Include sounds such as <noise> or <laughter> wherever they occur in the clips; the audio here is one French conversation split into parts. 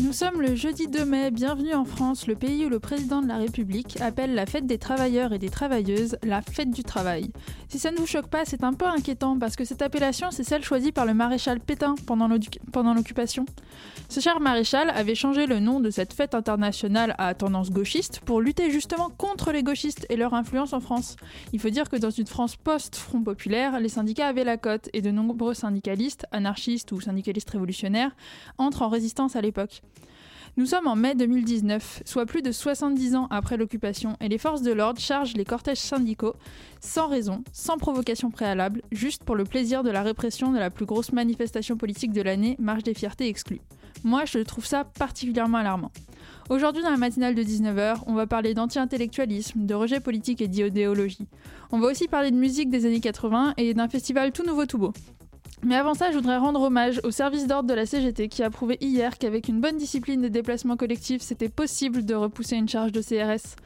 Nous sommes le jeudi 2 mai, bienvenue en France, le pays où le président de la République appelle la fête des travailleurs et des travailleuses la fête du travail. Si ça ne vous choque pas, c'est un peu inquiétant parce que cette appellation, c'est celle choisie par le maréchal Pétain pendant l'occupation. Ce cher maréchal avait changé le nom de cette fête internationale à tendance gauchiste pour lutter justement contre les gauchistes et leur influence en France. Il faut dire que dans une France post-Front populaire, les syndicats avaient la cote et de nombreux syndicalistes, anarchistes ou syndicalistes révolutionnaires, entrent en résistance à l'époque. Nous sommes en mai 2019, soit plus de 70 ans après l'occupation, et les forces de l'ordre chargent les cortèges syndicaux sans raison, sans provocation préalable, juste pour le plaisir de la répression de la plus grosse manifestation politique de l'année, Marche des fiertés exclue. Moi, je trouve ça particulièrement alarmant. Aujourd'hui, dans la matinale de 19h, on va parler d'anti-intellectualisme, de rejet politique et d'idéologie. On va aussi parler de musique des années 80 et d'un festival tout nouveau tout beau. Mais avant ça, je voudrais rendre hommage au service d'ordre de la CGT qui a prouvé hier qu'avec une bonne discipline des déplacements collectifs, c'était possible de repousser une charge de CRS.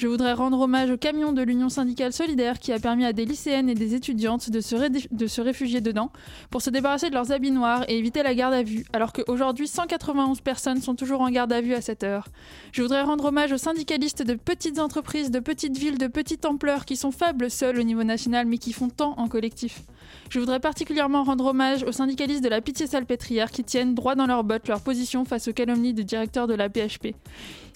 Je voudrais rendre hommage au camion de l'Union syndicale solidaire qui a permis à des lycéennes et des étudiantes de se, réfugier dedans pour se débarrasser de leurs habits noirs et éviter la garde à vue, alors qu'aujourd'hui 191 personnes sont toujours en garde à vue à cette heure. Je voudrais rendre hommage aux syndicalistes de petites entreprises, de petites villes, de petite ampleur qui sont faibles seuls au niveau national mais qui font tant en collectif. Je voudrais particulièrement rendre hommage aux syndicalistes de la Pitié-Salpêtrière qui tiennent droit dans leurs bottes leur position face aux calomnies du directeur de la PHP.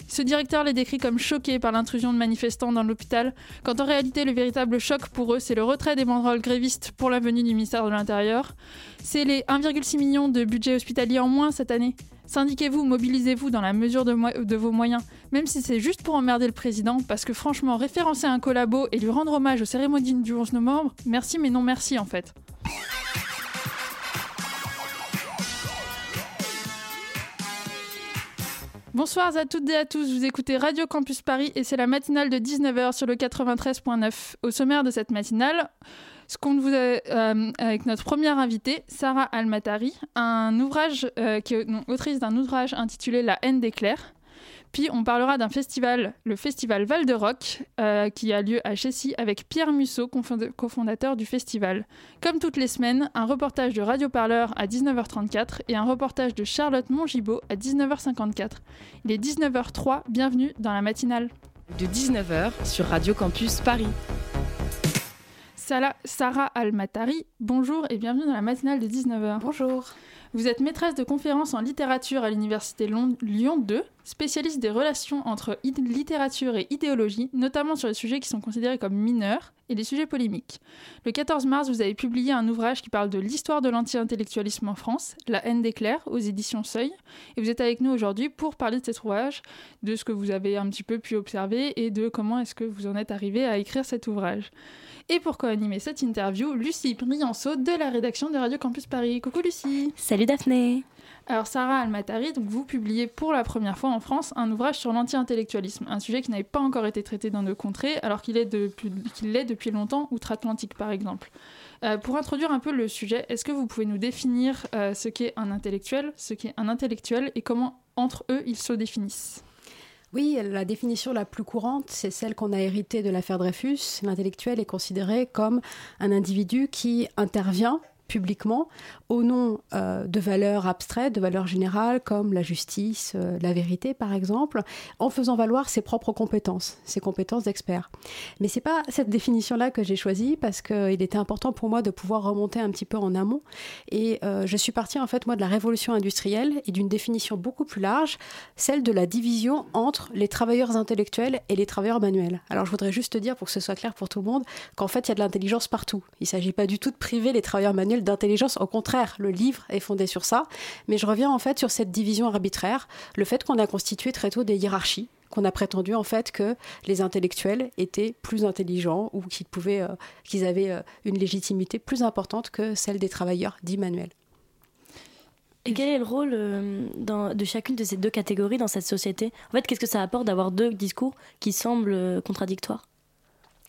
Ce directeur les décrit comme choqués par l'intrusion de manifestants dans l'hôpital, quand en réalité le véritable choc pour eux, c'est le retrait des banderoles grévistes pour la venue du ministère de l'Intérieur. C'est les 1,6 million de budget hospitalier en moins cette année. Syndiquez-vous, mobilisez-vous dans la mesure de, vos moyens, même si c'est juste pour emmerder le président, parce que franchement, référencer un collabo et lui rendre hommage aux cérémonies du 11 novembre, merci mais non merci en fait. Bonsoir à toutes et à tous, vous écoutez Radio Campus Paris et c'est la matinale de 19h sur le 93.9. Au sommaire de cette matinale, ce qu'on vous euh, avec notre première invitée, Sarah Almatari, un ouvrage euh, qui est autrice d'un ouvrage intitulé La haine des clercs. Puis on parlera d'un festival, le festival Val de Rock, euh, qui a lieu à Chessy avec Pierre Musso, cofondateur du festival. Comme toutes les semaines, un reportage de Radio Parleur à 19h34 et un reportage de Charlotte Mongibaud à 19h54. Il est 19h03, bienvenue dans la matinale. De 19h sur Radio Campus Paris. Sarah Almatari, bonjour et bienvenue dans la matinale de 19h. Bonjour. Vous êtes maîtresse de conférences en littérature à l'Université Lyon 2, spécialiste des relations entre littérature et idéologie, notamment sur les sujets qui sont considérés comme mineurs et les sujets polémiques. Le 14 mars, vous avez publié un ouvrage qui parle de l'histoire de l'anti-intellectualisme en France, La haine des clercs, aux éditions Seuil. Et vous êtes avec nous aujourd'hui pour parler de cet ouvrage, de ce que vous avez un petit peu pu observer et de comment est-ce que vous en êtes arrivé à écrire cet ouvrage. Et pour co-animer cette interview, Lucie Brianceau de la rédaction de Radio Campus Paris. Coucou Lucie Salut Daphné alors Sarah Almatari, donc vous publiez pour la première fois en France un ouvrage sur l'anti-intellectualisme, un sujet qui n'avait pas encore été traité dans nos contrées, alors qu'il est depuis, l'est depuis longtemps outre-Atlantique par exemple. Euh, pour introduire un peu le sujet, est-ce que vous pouvez nous définir euh, ce qu'est un intellectuel, ce qu'est un intellectuel et comment entre eux ils se définissent? Oui, la définition la plus courante, c'est celle qu'on a héritée de l'affaire Dreyfus. L'intellectuel est considéré comme un individu qui intervient publiquement au nom euh, de valeurs abstraites, de valeurs générales comme la justice, euh, la vérité par exemple, en faisant valoir ses propres compétences, ses compétences d'expert. Mais c'est pas cette définition-là que j'ai choisie parce qu'il était important pour moi de pouvoir remonter un petit peu en amont. Et euh, je suis partie en fait moi de la révolution industrielle et d'une définition beaucoup plus large, celle de la division entre les travailleurs intellectuels et les travailleurs manuels. Alors je voudrais juste te dire pour que ce soit clair pour tout le monde qu'en fait il y a de l'intelligence partout. Il ne s'agit pas du tout de priver les travailleurs manuels d'intelligence. Au contraire, le livre est fondé sur ça. Mais je reviens en fait sur cette division arbitraire, le fait qu'on a constitué très tôt des hiérarchies qu'on a prétendu en fait que les intellectuels étaient plus intelligents ou qu'ils pouvaient, euh, qu'ils avaient euh, une légitimité plus importante que celle des travailleurs dits manuels. Et quel est le rôle euh, de chacune de ces deux catégories dans cette société? En fait, qu'est-ce que ça apporte d'avoir deux discours qui semblent contradictoires?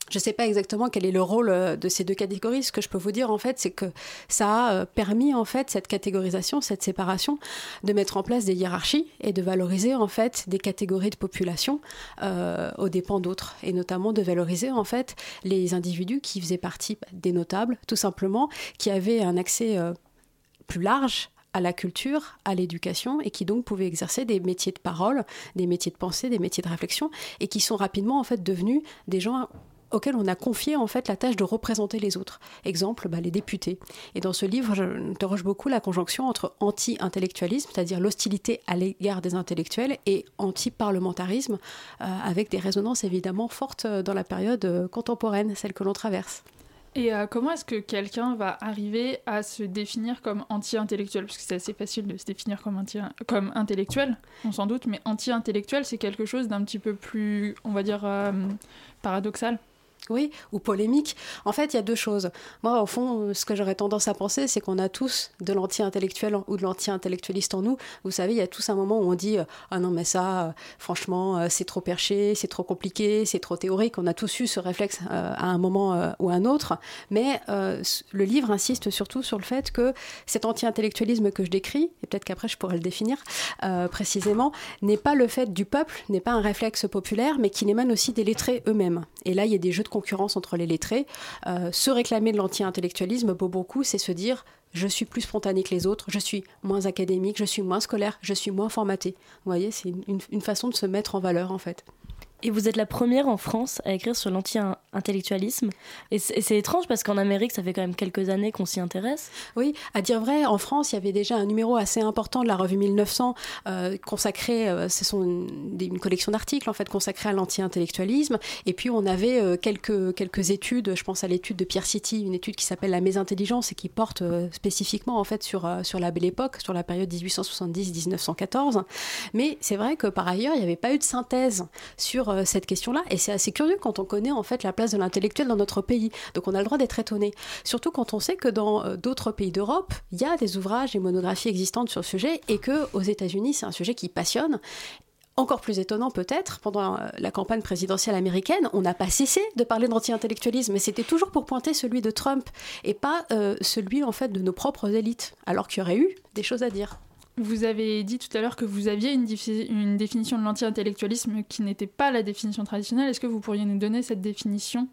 Je ne sais pas exactement quel est le rôle euh, de ces deux catégories. Ce que je peux vous dire, en fait, c'est que ça a permis, en fait, cette catégorisation, cette séparation, de mettre en place des hiérarchies et de valoriser, en fait, des catégories de population euh, aux dépens d'autres. Et notamment de valoriser, en fait, les individus qui faisaient partie des notables, tout simplement, qui avaient un accès plus large à la culture, à l'éducation, et qui donc pouvaient exercer des métiers de parole, des métiers de pensée, des métiers de réflexion, et qui sont rapidement en fait devenus des gens auxquels on a confié en fait la tâche de représenter les autres. Exemple, bah, les députés. Et dans ce livre, j'interroge beaucoup la conjonction entre anti-intellectualisme, c'est-à-dire l'hostilité à l'égard des intellectuels, et anti-parlementarisme, euh, avec des résonances évidemment fortes dans la période euh, contemporaine, celle que l'on traverse. Et euh, comment est-ce que quelqu'un va arriver à se définir comme anti-intellectuel? Parce que c'est assez facile de se définir comme, intellectuel, on s'en doute, mais anti-intellectuel, c'est quelque chose d'un petit peu plus, on va dire, euh, paradoxal. Oui, ou polémique. En fait, il y a deux choses. Moi, au fond, ce que j'aurais tendance à penser, c'est qu'on a tous de l'anti-intellectuel ou de l'anti-intellectualiste en nous. Vous savez, il y a tous un moment où on dit Ah non, mais ça, euh, franchement, euh, c'est trop perché, c'est trop compliqué, c'est trop théorique. On a tous eu ce réflexe euh, à un moment ou à un autre. Mais le livre insiste surtout sur le fait que cet anti-intellectualisme que je décris, et peut-être qu'après je pourrais le définir précisément, n'est pas le fait du peuple, n'est pas un réflexe populaire, mais qui émane aussi des lettrés eux-mêmes. Et là, il y a des jeux de concurrence entre les lettrés. Euh, se réclamer de l'anti-intellectualisme, beaucoup, c'est se dire je suis plus spontané que les autres, je suis moins académique, je suis moins scolaire, je suis moins formaté. Vous voyez, c'est une façon de se mettre en valeur en fait. Et vous êtes la première en France à écrire sur l'anti-intellectualisme. Et c'est étrange parce qu'en Amérique, ça fait quand même quelques années qu'on s'y intéresse. Oui, à dire vrai, en France, il y avait déjà un numéro assez important de la revue 1900 euh, consacré, euh, ce sont une, collection d'articles en fait consacrés à l'anti-intellectualisme. Et puis on avait euh, quelques, quelques études, je pense à l'étude de Pierre City, une étude qui s'appelle La mésintelligence et qui porte spécifiquement en fait sur, sur la belle époque, sur la période 1870-1914. Mais c'est vrai que par ailleurs, il n'y avait pas eu de synthèse sur euh, cette question-là. Et c'est assez curieux quand on connaît en fait la place de l'intellectuel dans notre pays. Donc on a le droit d'être étonné. Surtout quand on sait que dans euh, d'autres pays d'Europe, il y a des ouvrages et monographies existantes sur le sujet et que aux États-Unis, c'est un sujet qui passionne. Encore plus étonnant peut-être, pendant euh, la campagne présidentielle américaine, on n'a pas cessé de parler d'anti-intellectualisme, mais c'était toujours pour pointer celui de Trump et pas celui en fait de nos propres élites, alors qu'il y aurait eu des choses à dire. Vous avez dit tout à l'heure que vous aviez une, définition de l'anti-intellectualisme qui n'était pas la définition traditionnelle. Est-ce que vous pourriez nous donner cette définition,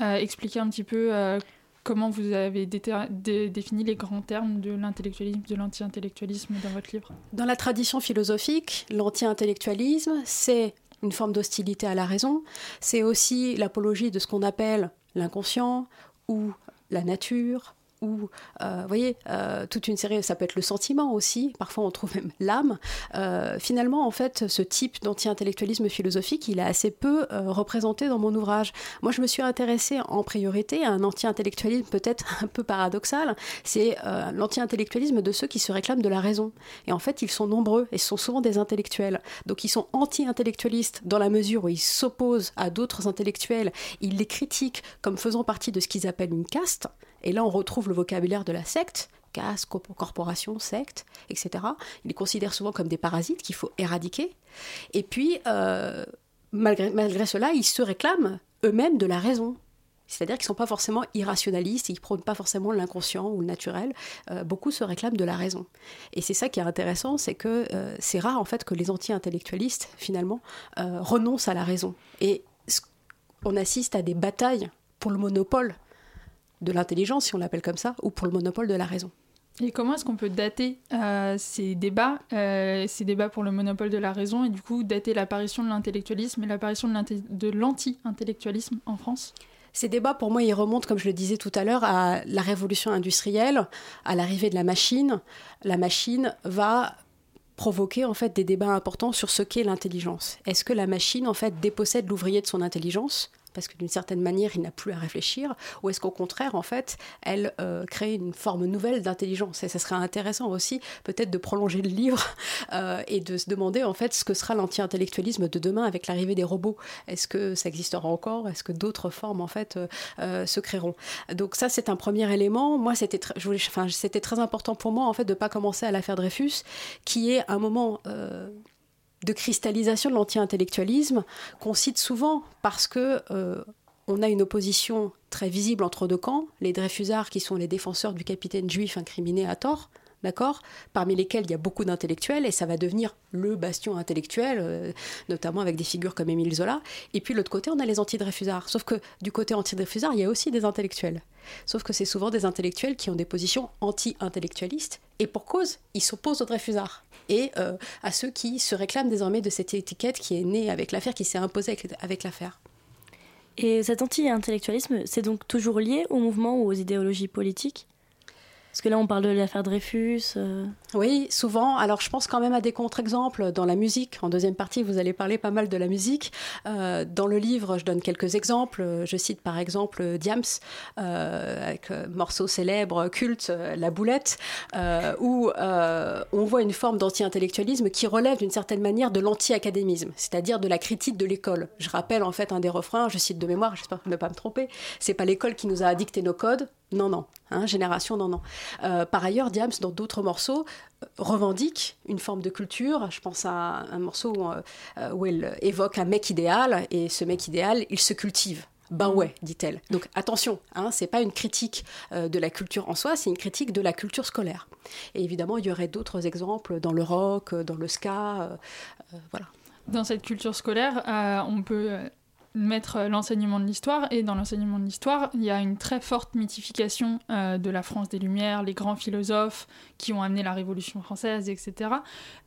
euh, expliquer un petit peu euh, comment vous avez défini les grands termes de l'intellectualisme, de l'anti-intellectualisme dans votre livre? Dans la tradition philosophique, l'anti-intellectualisme, c'est une forme d'hostilité à la raison, c'est aussi l'apologie de ce qu'on appelle l'inconscient ou la nature ou, euh, vous voyez, euh, toute une série, ça peut être le sentiment aussi, parfois on trouve même <laughs> l'âme. Euh, finalement, en fait, ce type d'anti-intellectualisme philosophique, il est assez peu représenté dans mon ouvrage. Moi, je me suis intéressée en priorité à un anti-intellectualisme peut-être <laughs> un peu paradoxal, c'est l'anti-intellectualisme de ceux qui se réclament de la raison. Et en fait, ils sont nombreux et ce sont souvent des intellectuels. Donc, ils sont anti-intellectualistes dans la mesure où ils s'opposent à d'autres intellectuels, ils les critiquent comme faisant partie de ce qu'ils appellent une caste. Et là, on retrouve le vocabulaire de la secte, casse, corporation, secte, etc. Ils les considèrent souvent comme des parasites qu'il faut éradiquer. Et puis, euh, malgré, malgré cela, ils se réclament eux-mêmes de la raison. C'est-à-dire qu'ils ne sont pas forcément irrationalistes, ils ne prônent pas forcément l'inconscient ou le naturel. Euh, beaucoup se réclament de la raison. Et c'est ça qui est intéressant, c'est que euh, c'est rare en fait que les anti-intellectualistes, finalement, renoncent à la raison. Et on assiste à des batailles pour le monopole de l'intelligence, si on l'appelle comme ça, ou pour le monopole de la raison. Et comment est-ce qu'on peut dater euh, ces débats, euh, ces débats pour le monopole de la raison, et du coup dater l'apparition de l'intellectualisme et l'apparition de l'anti-intellectualisme en France? Ces débats, pour moi, ils remontent, comme je le disais tout à l'heure, à la révolution industrielle, à l'arrivée de la machine. La machine va provoquer en fait des débats importants sur ce qu'est l'intelligence. Est-ce que la machine en fait dépossède l'ouvrier de son intelligence? Parce que d'une certaine manière, il n'a plus à réfléchir, ou est-ce qu'au contraire, en fait, elle euh, crée une forme nouvelle d'intelligence Et ça serait intéressant aussi, peut-être, de prolonger le livre <laughs> euh, et de se demander, en fait, ce que sera l'anti-intellectualisme de demain avec l'arrivée des robots. Est-ce que ça existera encore? Est-ce que d'autres formes, en fait, euh, se créeront? Donc ça, c'est un premier élément. Moi, c'était c'était très important pour moi, en fait, de ne pas commencer à l'affaire Dreyfus, qui est un moment de cristallisation de l'anti-intellectualisme qu'on cite souvent parce que euh, on a une opposition très visible entre deux camps, les Dreyfusards qui sont les défenseurs du capitaine juif incriminé à tort, d'accord? Parmi lesquels il y a beaucoup d'intellectuels et ça va devenir le bastion intellectuel, euh, notamment avec des figures comme Émile Zola. Et puis de l'autre côté, on a les anti-Dreyfusards. Sauf que du côté anti-Dreyfusard, il y a aussi des intellectuels. Sauf que c'est souvent des intellectuels qui ont des positions anti-intellectualistes. Et pour cause, ils s'opposent aux Dreyfusards et euh, à ceux qui se réclament désormais de cette étiquette qui est née avec l'affaire, qui s'est imposée avec l'affaire. Et cet anti-intellectualisme, c'est donc toujours lié au mouvement ou aux idéologies politiques? Parce que là, on parle de l'affaire Dreyfus. Euh. Oui, souvent. Alors, je pense quand même à des contre-exemples dans la musique. En deuxième partie, vous allez parler pas mal de la musique. Euh, dans le livre, je donne quelques exemples. Je cite par exemple Diams, euh, avec morceau célèbre, culte, La Boulette, où on voit une forme d'anti-intellectualisme qui relève d'une certaine manière de l'anti-académisme, c'est-à-dire de la critique de l'école. Je rappelle en fait un des refrains, je cite de mémoire, j'espère ne pas me tromper. C'est pas l'école qui nous a dicté nos codes, non, non. Hein, génération, non, non. Euh, par ailleurs, Diams, dans d'autres morceaux, euh, revendique une forme de culture. Je pense à un morceau où, euh, elle évoque un mec idéal, et ce mec idéal, il se cultive. Ben ouais, dit-elle. Donc attention, hein, c'est pas une critique de la culture en soi, c'est une critique de la culture scolaire. Et évidemment, il y aurait d'autres exemples dans le rock, dans le ska, voilà. Dans cette culture scolaire, on peut mettre l'enseignement de l'histoire. Et dans l'enseignement de l'histoire, il y a une très forte mythification euh, de la France des Lumières, les grands philosophes qui ont amené la Révolution française, etc.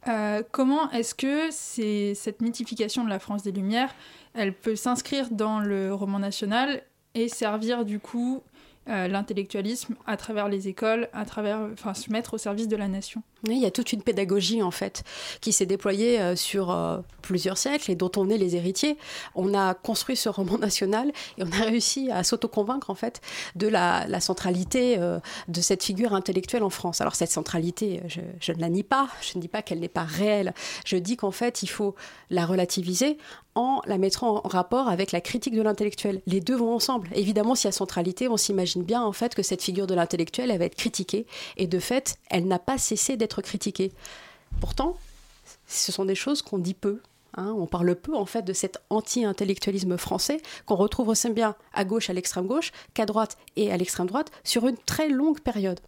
Euh, comment est-ce que cette mythification de la France des Lumières, elle peut s'inscrire dans le roman national et servir du coup euh, l'intellectualisme à travers les écoles, à travers, enfin, se mettre au service de la nation. il y a toute une pédagogie en fait qui s'est déployée euh, sur euh, plusieurs siècles et dont on est les héritiers. On a construit ce roman national et on a réussi à s'autoconvaincre en fait de la, centralité de cette figure intellectuelle en France. Alors cette centralité, je, je ne la nie pas, je ne dis pas qu'elle n'est pas réelle. Je dis qu'en fait il faut la relativiser en la mettant en rapport avec la critique de l'intellectuel. Les deux vont ensemble. Évidemment, s'il y a centralité, on s'imagine bien en fait que cette figure de l'intellectuel, elle va être critiquée. Et de fait, elle n'a pas cessé d'être critiquée. Pourtant, ce sont des choses qu'on dit peu. Hein. on parle peu en fait de cet anti-intellectualisme français qu'on retrouve aussi bien à gauche, à l'extrême gauche, qu'à droite et à l'extrême droite sur une très longue période.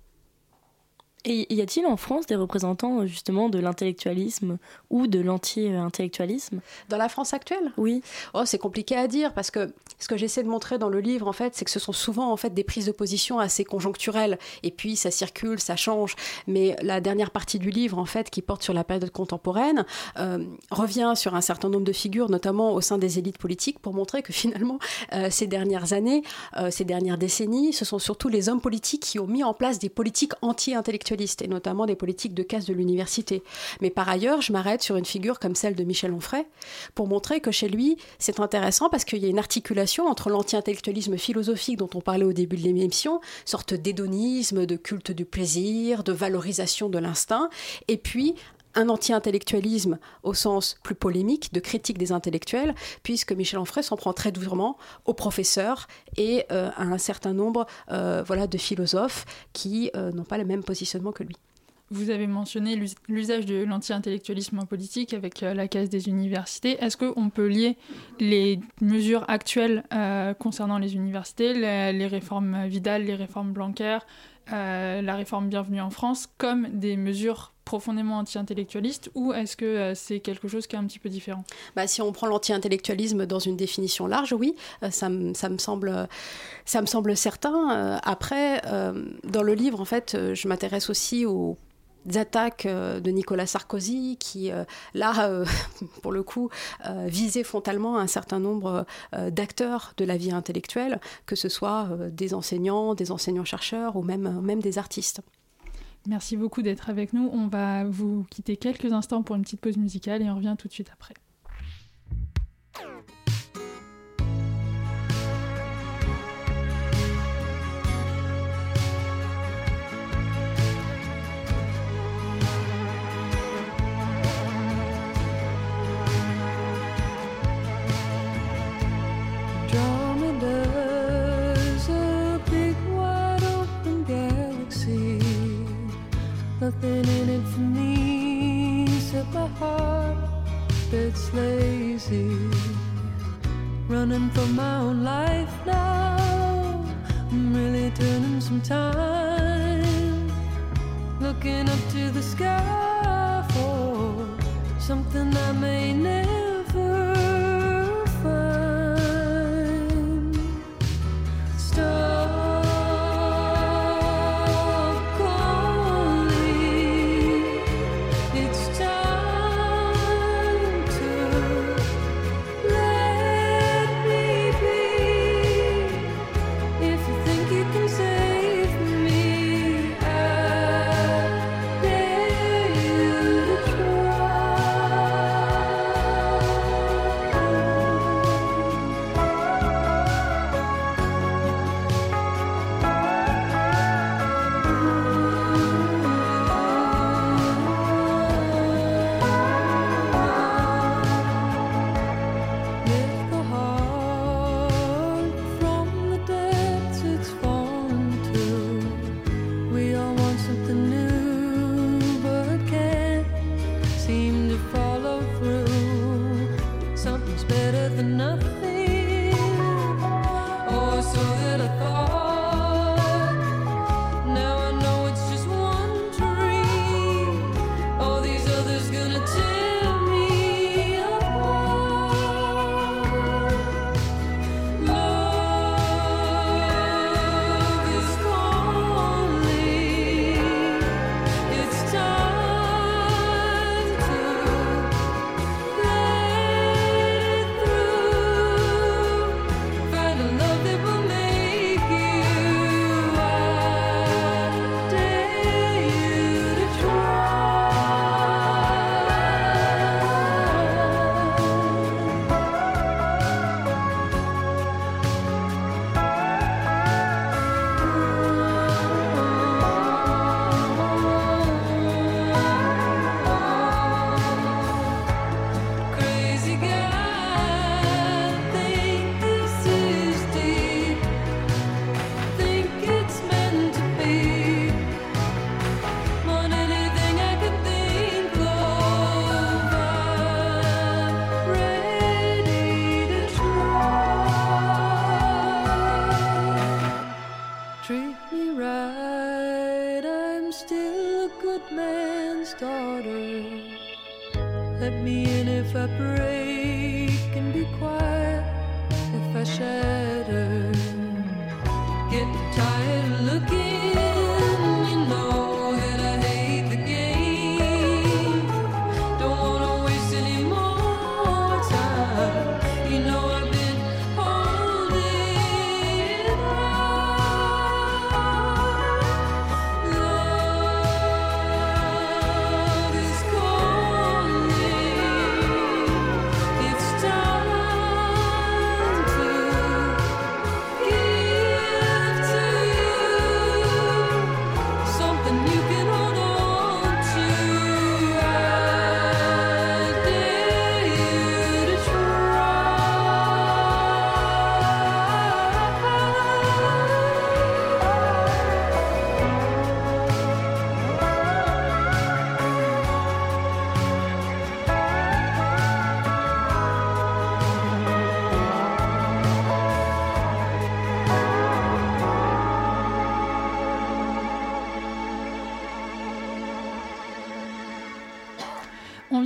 Et y a-t-il en France des représentants justement de l'intellectualisme ou de l'anti-intellectualisme? Dans la France actuelle? Oui. Oh, c'est compliqué à dire parce que ce que j'essaie de montrer dans le livre, en fait, c'est que ce sont souvent en fait des prises de position assez conjoncturelles. Et puis ça circule, ça change. Mais la dernière partie du livre, en fait, qui porte sur la période contemporaine, euh, revient sur un certain nombre de figures, notamment au sein des élites politiques, pour montrer que finalement, euh, ces dernières années, euh, ces dernières décennies, ce sont surtout les hommes politiques qui ont mis en place des politiques anti-intellectuelles et notamment des politiques de casse de l'université. Mais par ailleurs, je m'arrête sur une figure comme celle de Michel Onfray pour montrer que chez lui, c'est intéressant parce qu'il y a une articulation entre l'anti-intellectualisme philosophique dont on parlait au début de l'émission, sorte d'hédonisme, de culte du plaisir, de valorisation de l'instinct, et puis un anti-intellectualisme au sens plus polémique, de critique des intellectuels, puisque Michel Onfray s'en prend très durement aux professeurs et euh, à un certain nombre euh, voilà, de philosophes qui euh, n'ont pas le même positionnement que lui. Vous avez mentionné l'usage de l'anti-intellectualisme en politique avec la case des universités. Est-ce qu'on peut lier les mesures actuelles concernant les universités, les, réformes Vidal, les réformes Blanquer, la réforme Bienvenue en France, comme des mesures profondément anti-intellectualiste ou est-ce que euh, c'est quelque chose qui est un petit peu différent? Bah, Si on prend l'anti-intellectualisme dans une définition large, oui, euh, ça, me, semble, ça me semble certain. Euh, après, dans le livre, en fait, je m'intéresse aussi aux attaques de Nicolas Sarkozy qui, là, <laughs> pour le coup, visait frontalement un certain nombre d'acteurs de la vie intellectuelle, que ce soit des enseignants, des enseignants-chercheurs ou même, même des artistes. Merci beaucoup d'être avec nous. On va vous quitter quelques instants pour une petite pause musicale et on revient tout de suite après.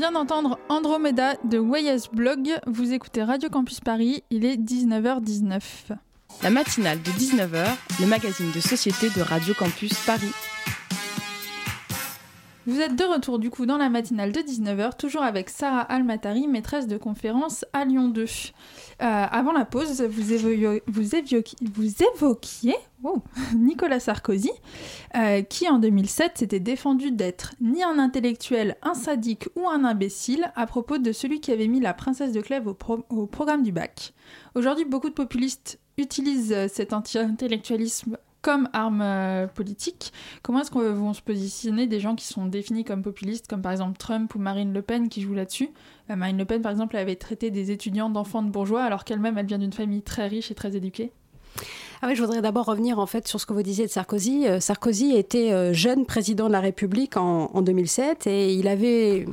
Vient d'entendre Andromeda de Wayas Blog. Vous écoutez Radio Campus Paris, il est 19h19. La matinale de 19h, le magazine de société de Radio Campus Paris. Vous êtes de retour du coup dans la matinale de 19h, toujours avec Sarah Almatari, maîtresse de conférence à Lyon 2. Euh, avant la pause, vous, évoquiez, <laughs> Nicolas Sarkozy, euh, qui en 2007 s'était défendu d'être ni un intellectuel, un sadique ou un imbécile à propos de celui qui avait mis la princesse de Clèves au, pro- au programme du bac. Aujourd'hui, beaucoup de populistes utilisent euh, cet anti-intellectualisme comme arme politique. Comment est-ce qu'on se positionner des gens qui sont définis comme populistes, comme par exemple Trump ou Marine Le Pen qui jouent là-dessus? Marine Le Pen, par exemple, avait traité des étudiants d'enfants de bourgeois, alors qu'elle-même, elle vient d'une famille très riche et très éduquée. Ah oui, je voudrais d'abord revenir en fait sur ce que vous disiez de Sarkozy. Euh, Sarkozy était euh, jeune président de la République en, en 2007 et il avait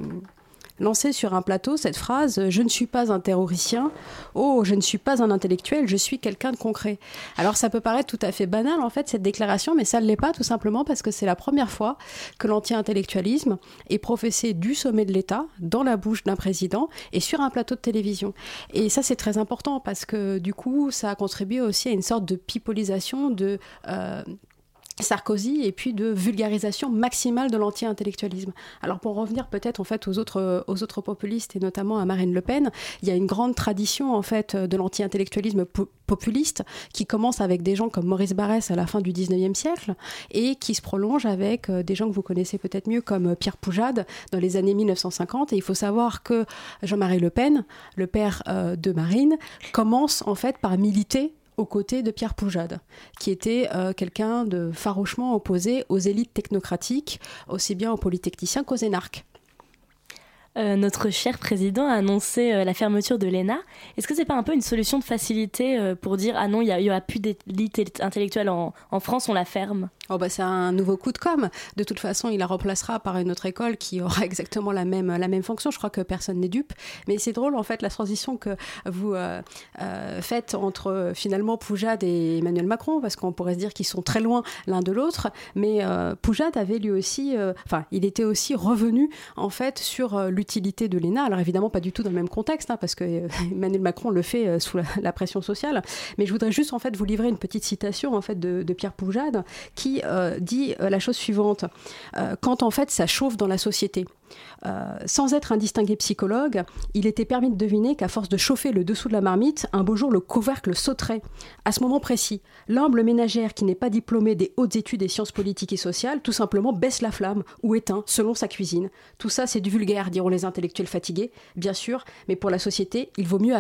lancer sur un plateau cette phrase Je ne suis pas un terroricien, oh, je ne suis pas un intellectuel, je suis quelqu'un de concret. Alors ça peut paraître tout à fait banal en fait cette déclaration, mais ça ne l'est pas tout simplement parce que c'est la première fois que l'anti-intellectualisme est professé du sommet de l'État, dans la bouche d'un président et sur un plateau de télévision. Et ça c'est très important parce que du coup ça a contribué aussi à une sorte de pipolisation de... Euh, Sarkozy et puis de vulgarisation maximale de l'anti-intellectualisme. Alors pour revenir peut-être en fait aux autres aux autres populistes et notamment à Marine Le Pen, il y a une grande tradition en fait de l'anti-intellectualisme populiste qui commence avec des gens comme Maurice Barrès à la fin du 19e siècle et qui se prolonge avec euh, des gens que vous connaissez peut-être mieux comme euh, Pierre Poujade dans les années 1950 et il faut savoir que Jean-Marie Le Pen, le père euh, de Marine, commence en fait par militer aux côtés de Pierre Poujade, qui était euh, quelqu'un de farouchement opposé aux élites technocratiques, aussi bien aux polytechniciens qu'aux énarques. Euh, notre cher président a annoncé euh, la fermeture de l'ENA. Est-ce que c'est pas un peu une solution de facilité pour dire ah non, il n'y aura plus d'élite intellectuelle en France, on la ferme? Oh bah c'est un nouveau coup de com. De toute façon, il la remplacera par une autre école qui aura <laughs> exactement la même, la même fonction. Je crois que personne n'est dupe. Mais c'est drôle, en fait, la transition que vous euh, euh, faites entre finalement Poujade et Emmanuel Macron, parce qu'on pourrait se dire qu'ils sont très loin l'un de l'autre. Mais euh, Poujade avait lui aussi, enfin, il était aussi revenu, en fait, sur l'utilité de l'ENA. Alors évidemment, pas du tout dans le même contexte, hein, parce que <laughs> Emmanuel Macron le fait sous la, pression sociale. Mais je voudrais juste, en fait, vous livrer une petite citation, en fait, de, de Pierre Poujade, qui euh, dit euh, la chose suivante. Euh, quand en fait ça chauffe dans la société, euh, sans être un distingué psychologue, il était permis de deviner qu'à force de chauffer le dessous de la marmite, un beau jour le couvercle sauterait. À ce moment précis, l'humble ménagère qui n'est pas diplômée des hautes études des sciences politiques et sociales, tout simplement baisse la flamme ou éteint selon sa cuisine. Tout ça, c'est du vulgaire, diront les intellectuels fatigués, bien sûr, mais pour la société, il vaut mieux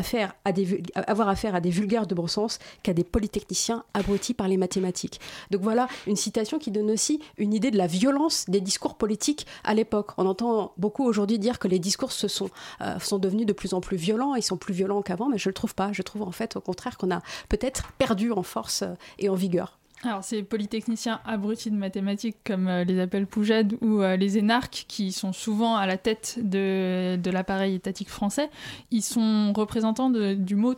avoir affaire à des vulgaires de bon sens qu'à des polytechniciens abrutis par les mathématiques. Donc voilà une citation qui donne aussi une idée de la violence des discours politiques à l'époque. On entend beaucoup aujourd'hui dire que les discours se sont, euh, sont devenus de plus en plus violents, ils sont plus violents qu'avant, mais je ne le trouve pas. Je trouve en fait au contraire qu'on a peut-être perdu en force euh, et en vigueur. Alors, ces polytechniciens abrutis de mathématiques, comme euh, les appelle Poujade, ou les énarques, qui sont souvent à la tête de, l'appareil étatique français, ils sont représentants du mot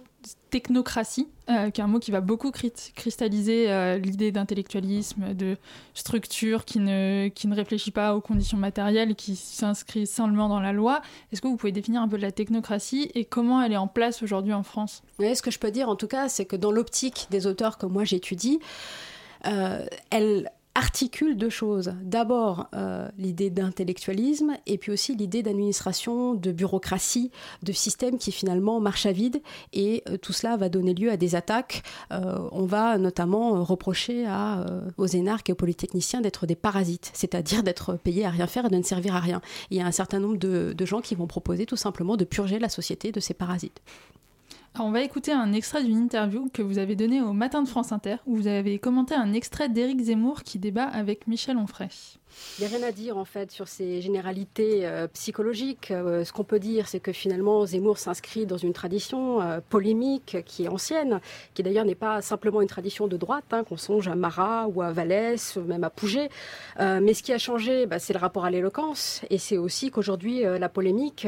technocratie, euh, qui est un mot qui va beaucoup cristalliser euh, l'idée d'intellectualisme, de structure qui ne, qui ne réfléchit pas aux conditions matérielles, qui s'inscrit seulement dans la loi. Est-ce que vous pouvez définir un peu la technocratie et comment elle est en place aujourd'hui en France? Oui, Ce que je peux dire en tout cas, c'est que dans l'optique des auteurs que moi j'étudie, euh, elle articule deux choses. D'abord, euh, l'idée d'intellectualisme et puis aussi l'idée d'administration, de bureaucratie, de système qui finalement marche à vide et euh, tout cela va donner lieu à des attaques. Euh, on va notamment reprocher à, aux énarques et aux polytechniciens d'être des parasites, c'est-à-dire d'être payés à rien faire et de ne servir à rien. Il y a un certain nombre de, de gens qui vont proposer tout simplement de purger la société de ces parasites on va écouter un extrait d'une interview que vous avez donnée au Matin de France Inter, où vous avez commenté un extrait d'Éric Zemmour qui débat avec Michel Onfray. Il n'y a rien à dire en fait sur ces généralités euh, psychologiques. Euh, ce qu'on peut dire, c'est que finalement Zemmour s'inscrit dans une tradition euh, polémique qui est ancienne, qui d'ailleurs n'est pas simplement une tradition de droite, hein, qu'on songe à Marat ou à Vallès, même à Pouget. mais ce qui a changé, bah, c'est le rapport à l'éloquence, et c'est aussi qu'aujourd'hui la polémique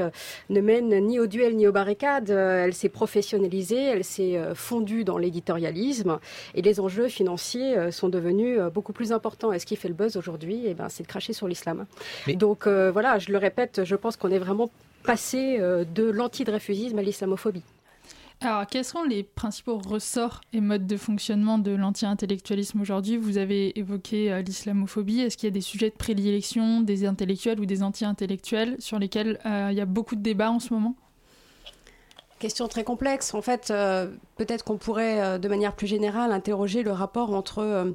ne mène ni au duel ni aux barricades. elle s'est professionnalisée, elle s'est fondue dans l'éditorialisme, et les enjeux financiers sont devenus beaucoup plus importants. Et ce qui fait le buzz aujourd'hui, eh ben, c'est de cracher sur l'islam. Donc euh, voilà, je le répète, je pense qu'on est vraiment passé euh, de l'anti-dreyfusisme à l'islamophobie. Alors, quels sont les principaux ressorts et modes de fonctionnement de l'anti-intellectualisme aujourd'hui? Vous avez évoqué euh, l'islamophobie. Est-ce qu'il y a des sujets de prédilection des intellectuels ou des anti-intellectuels sur lesquels il y a beaucoup de débats en ce moment? Question très complexe. En fait, peut-être qu'on pourrait, de manière plus générale, interroger le rapport entre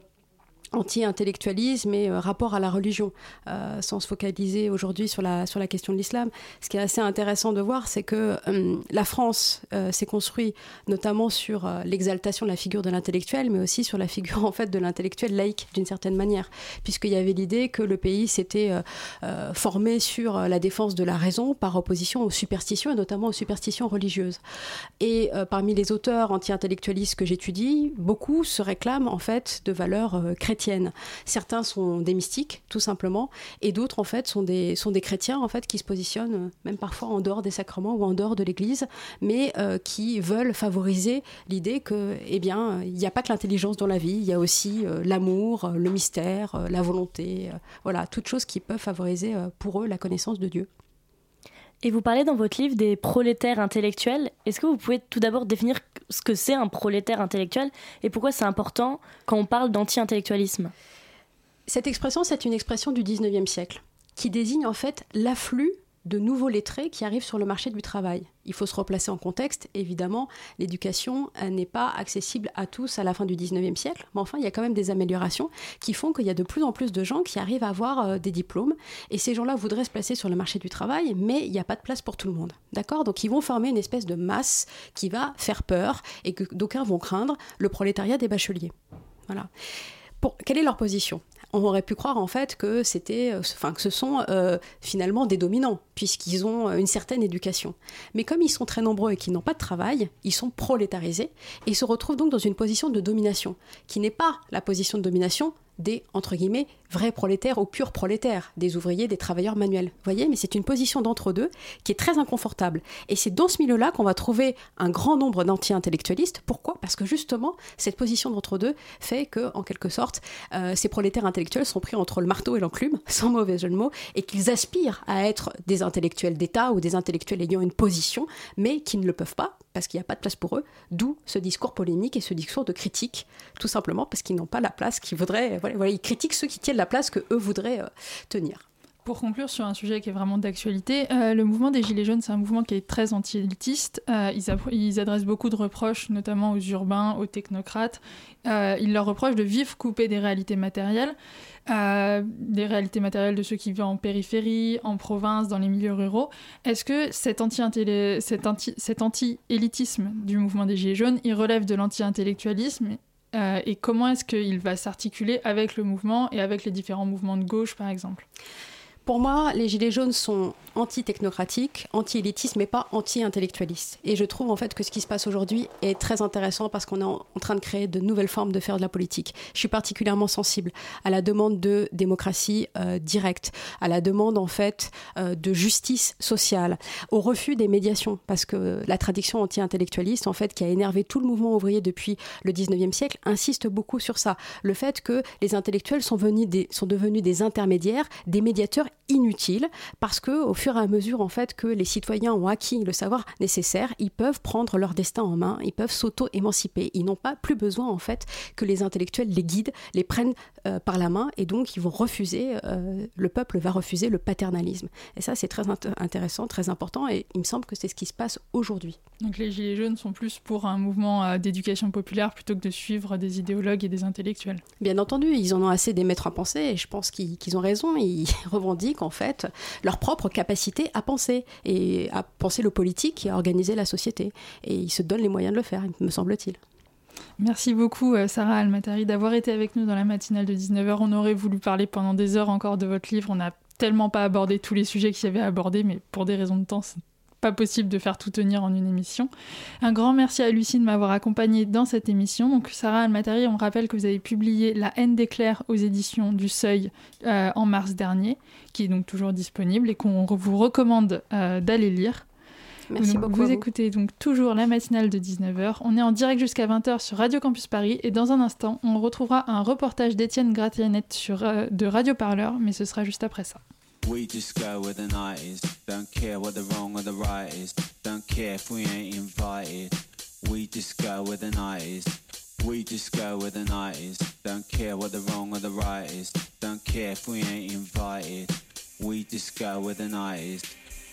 anti-intellectualisme et euh, rapport à la religion, euh, sans se focaliser aujourd'hui sur la, sur la question de l'islam. Ce qui est assez intéressant de voir, c'est que euh, la France s'est construite notamment sur l'exaltation de la figure de l'intellectuel, mais aussi sur la figure <laughs> en fait de l'intellectuel laïque d'une certaine manière, puisqu'il y avait l'idée que le pays s'était formé sur la défense de la raison par opposition aux superstitions et notamment aux superstitions religieuses. Et parmi les auteurs anti-intellectualistes que j'étudie, beaucoup se réclament en fait de valeurs chrétiennes Certains sont des mystiques, tout simplement, et d'autres, en fait, sont des, sont des chrétiens, en fait, qui se positionnent euh, même parfois en dehors des sacrements ou en dehors de l'Église, mais euh, qui veulent favoriser l'idée que, eh bien, il n'y a pas que l'intelligence dans la vie, il y a aussi euh, l'amour, le mystère, la volonté, voilà, toutes choses qui peuvent favoriser pour eux la connaissance de Dieu. Et vous parlez dans votre livre des prolétaires intellectuels. Est-ce que vous pouvez tout d'abord définir ce que c'est un prolétaire intellectuel et pourquoi c'est important quand on parle d'anti-intellectualisme? Cette expression, c'est une expression du 19e siècle qui désigne en fait l'afflux de nouveaux lettrés qui arrivent sur le marché du travail. Il faut se replacer en contexte. Évidemment, l'éducation n'est pas accessible à tous à la fin du 19e siècle, mais enfin, il y a quand même des améliorations qui font qu'il y a de plus en plus de gens qui arrivent à avoir euh, des diplômes. Et ces gens-là voudraient se placer sur le marché du travail, mais il n'y a pas de place pour tout le monde. D'accord? Donc, ils vont former une espèce de masse qui va faire peur et que d'aucuns vont craindre le prolétariat des bacheliers. Voilà. Pour, quelle est leur position? On aurait pu croire en fait que c'était, euh, que ce sont euh, finalement des dominants puisqu'ils ont euh, une certaine éducation. Mais comme ils sont très nombreux et qu'ils n'ont pas de travail, ils sont prolétarisés et se retrouvent donc dans une position de domination qui n'est pas la position de domination des entre guillemets vrais prolétaires ou purs prolétaires, des ouvriers, des travailleurs manuels. Vous voyez, mais c'est une position d'entre-deux qui est très inconfortable. Et c'est dans ce milieu-là qu'on va trouver un grand nombre d'anti-intellectualistes. Pourquoi? Parce que justement, cette position d'entre-deux fait que, en quelque sorte, euh, ces prolétaires intellectuels sont pris entre le marteau et l'enclume, <laughs> sans mauvais jeu de mots, et qu'ils aspirent à être des intellectuels d'État ou des intellectuels ayant une position, mais qui ne le peuvent pas parce qu'il n'y a pas de place pour eux. D'où ce discours polémique et ce discours de critique, tout simplement parce qu'ils n'ont pas la place qu'ils voudraient. Ils critiquent ceux qui tiennent la place que eux voudraient euh, tenir. Pour conclure sur un sujet qui est vraiment d'actualité, euh, le mouvement des Gilets jaunes, c'est un mouvement qui est très anti-élitiste. Euh, ils, adressent beaucoup de reproches, notamment aux urbains, aux technocrates. Ils leur reprochent de vivre coupés des réalités matérielles, des réalités matérielles de ceux qui vivent en périphérie, en province, dans les milieux ruraux. Est-ce que cet anti-élitisme anti, anti du mouvement des Gilets jaunes, il relève de l'anti-intellectualisme euh, et comment est-ce qu'il va s'articuler avec le mouvement et avec les différents mouvements de gauche, par exemple? Pour moi, les Gilets jaunes sont anti-technocratiques, anti-élitistes, mais pas anti-intellectualistes. Et je trouve en fait que ce qui se passe aujourd'hui est très intéressant parce qu'on est en, train de créer de nouvelles formes de faire de la politique. Je suis particulièrement sensible à la demande de démocratie euh, directe, à la demande en fait euh, de justice sociale, au refus des médiations, parce que la tradition anti-intellectualiste en fait qui a énervé tout le mouvement ouvrier depuis le 19e siècle insiste beaucoup sur ça. Le fait que les intellectuels sont, venus sont devenus des intermédiaires, des médiateurs inutiles, parce que au fur et à mesure en fait que les citoyens ont acquis le savoir nécessaire, ils peuvent prendre leur destin en main, ils peuvent s'auto-émanciper. Ils n'ont pas plus besoin en fait que les intellectuels les guident, les prennent euh, par la main et donc ils vont refuser, euh, le peuple va refuser le paternalisme. Et ça c'est très int intéressant, très important et il me semble que c'est ce qui se passe aujourd'hui. Donc les Gilets jaunes sont plus pour un mouvement euh, d'éducation populaire plutôt que de suivre des idéologues et des intellectuels. Bien entendu, ils en ont assez des maîtres à penser et je pense qu'ils qu ont raison. Ils <laughs> revendiquent en fait leur propre capacité à penser et à penser le politique et à organiser la société. Et ils se donnent les moyens de le faire, me semble-t-il. Merci beaucoup Sarah Almatari d'avoir été avec nous dans la matinale de 19h. On aurait voulu parler pendant des heures encore de votre livre. On n'a tellement pas abordé tous les sujets qu'il y avait à aborder, mais pour des raisons de temps, pas possible de faire tout tenir en une émission. Un grand merci à Lucie de m'avoir accompagnée dans cette émission. Donc Sarah Almatari, on rappelle que vous avez publié La haine d'éclair aux éditions du Seuil euh, en mars dernier, qui est donc toujours disponible et qu'on vous recommande euh, d'aller lire. Merci donc, beaucoup. Vous, vous écoutez donc toujours la matinale de 19h. On est en direct jusqu'à 20h sur Radio Campus Paris et dans un instant, on retrouvera un reportage d'Étienne Gratianette sur, euh, de Radio Parleur, mais ce sera juste après ça. We just go where the night is. Don't care what the wrong or the right is. Don't care if we ain't invited. We just go where the night is. We just go where the night is. Don't care what the wrong or the right is. Don't care if we ain't invited. We just go where the night is.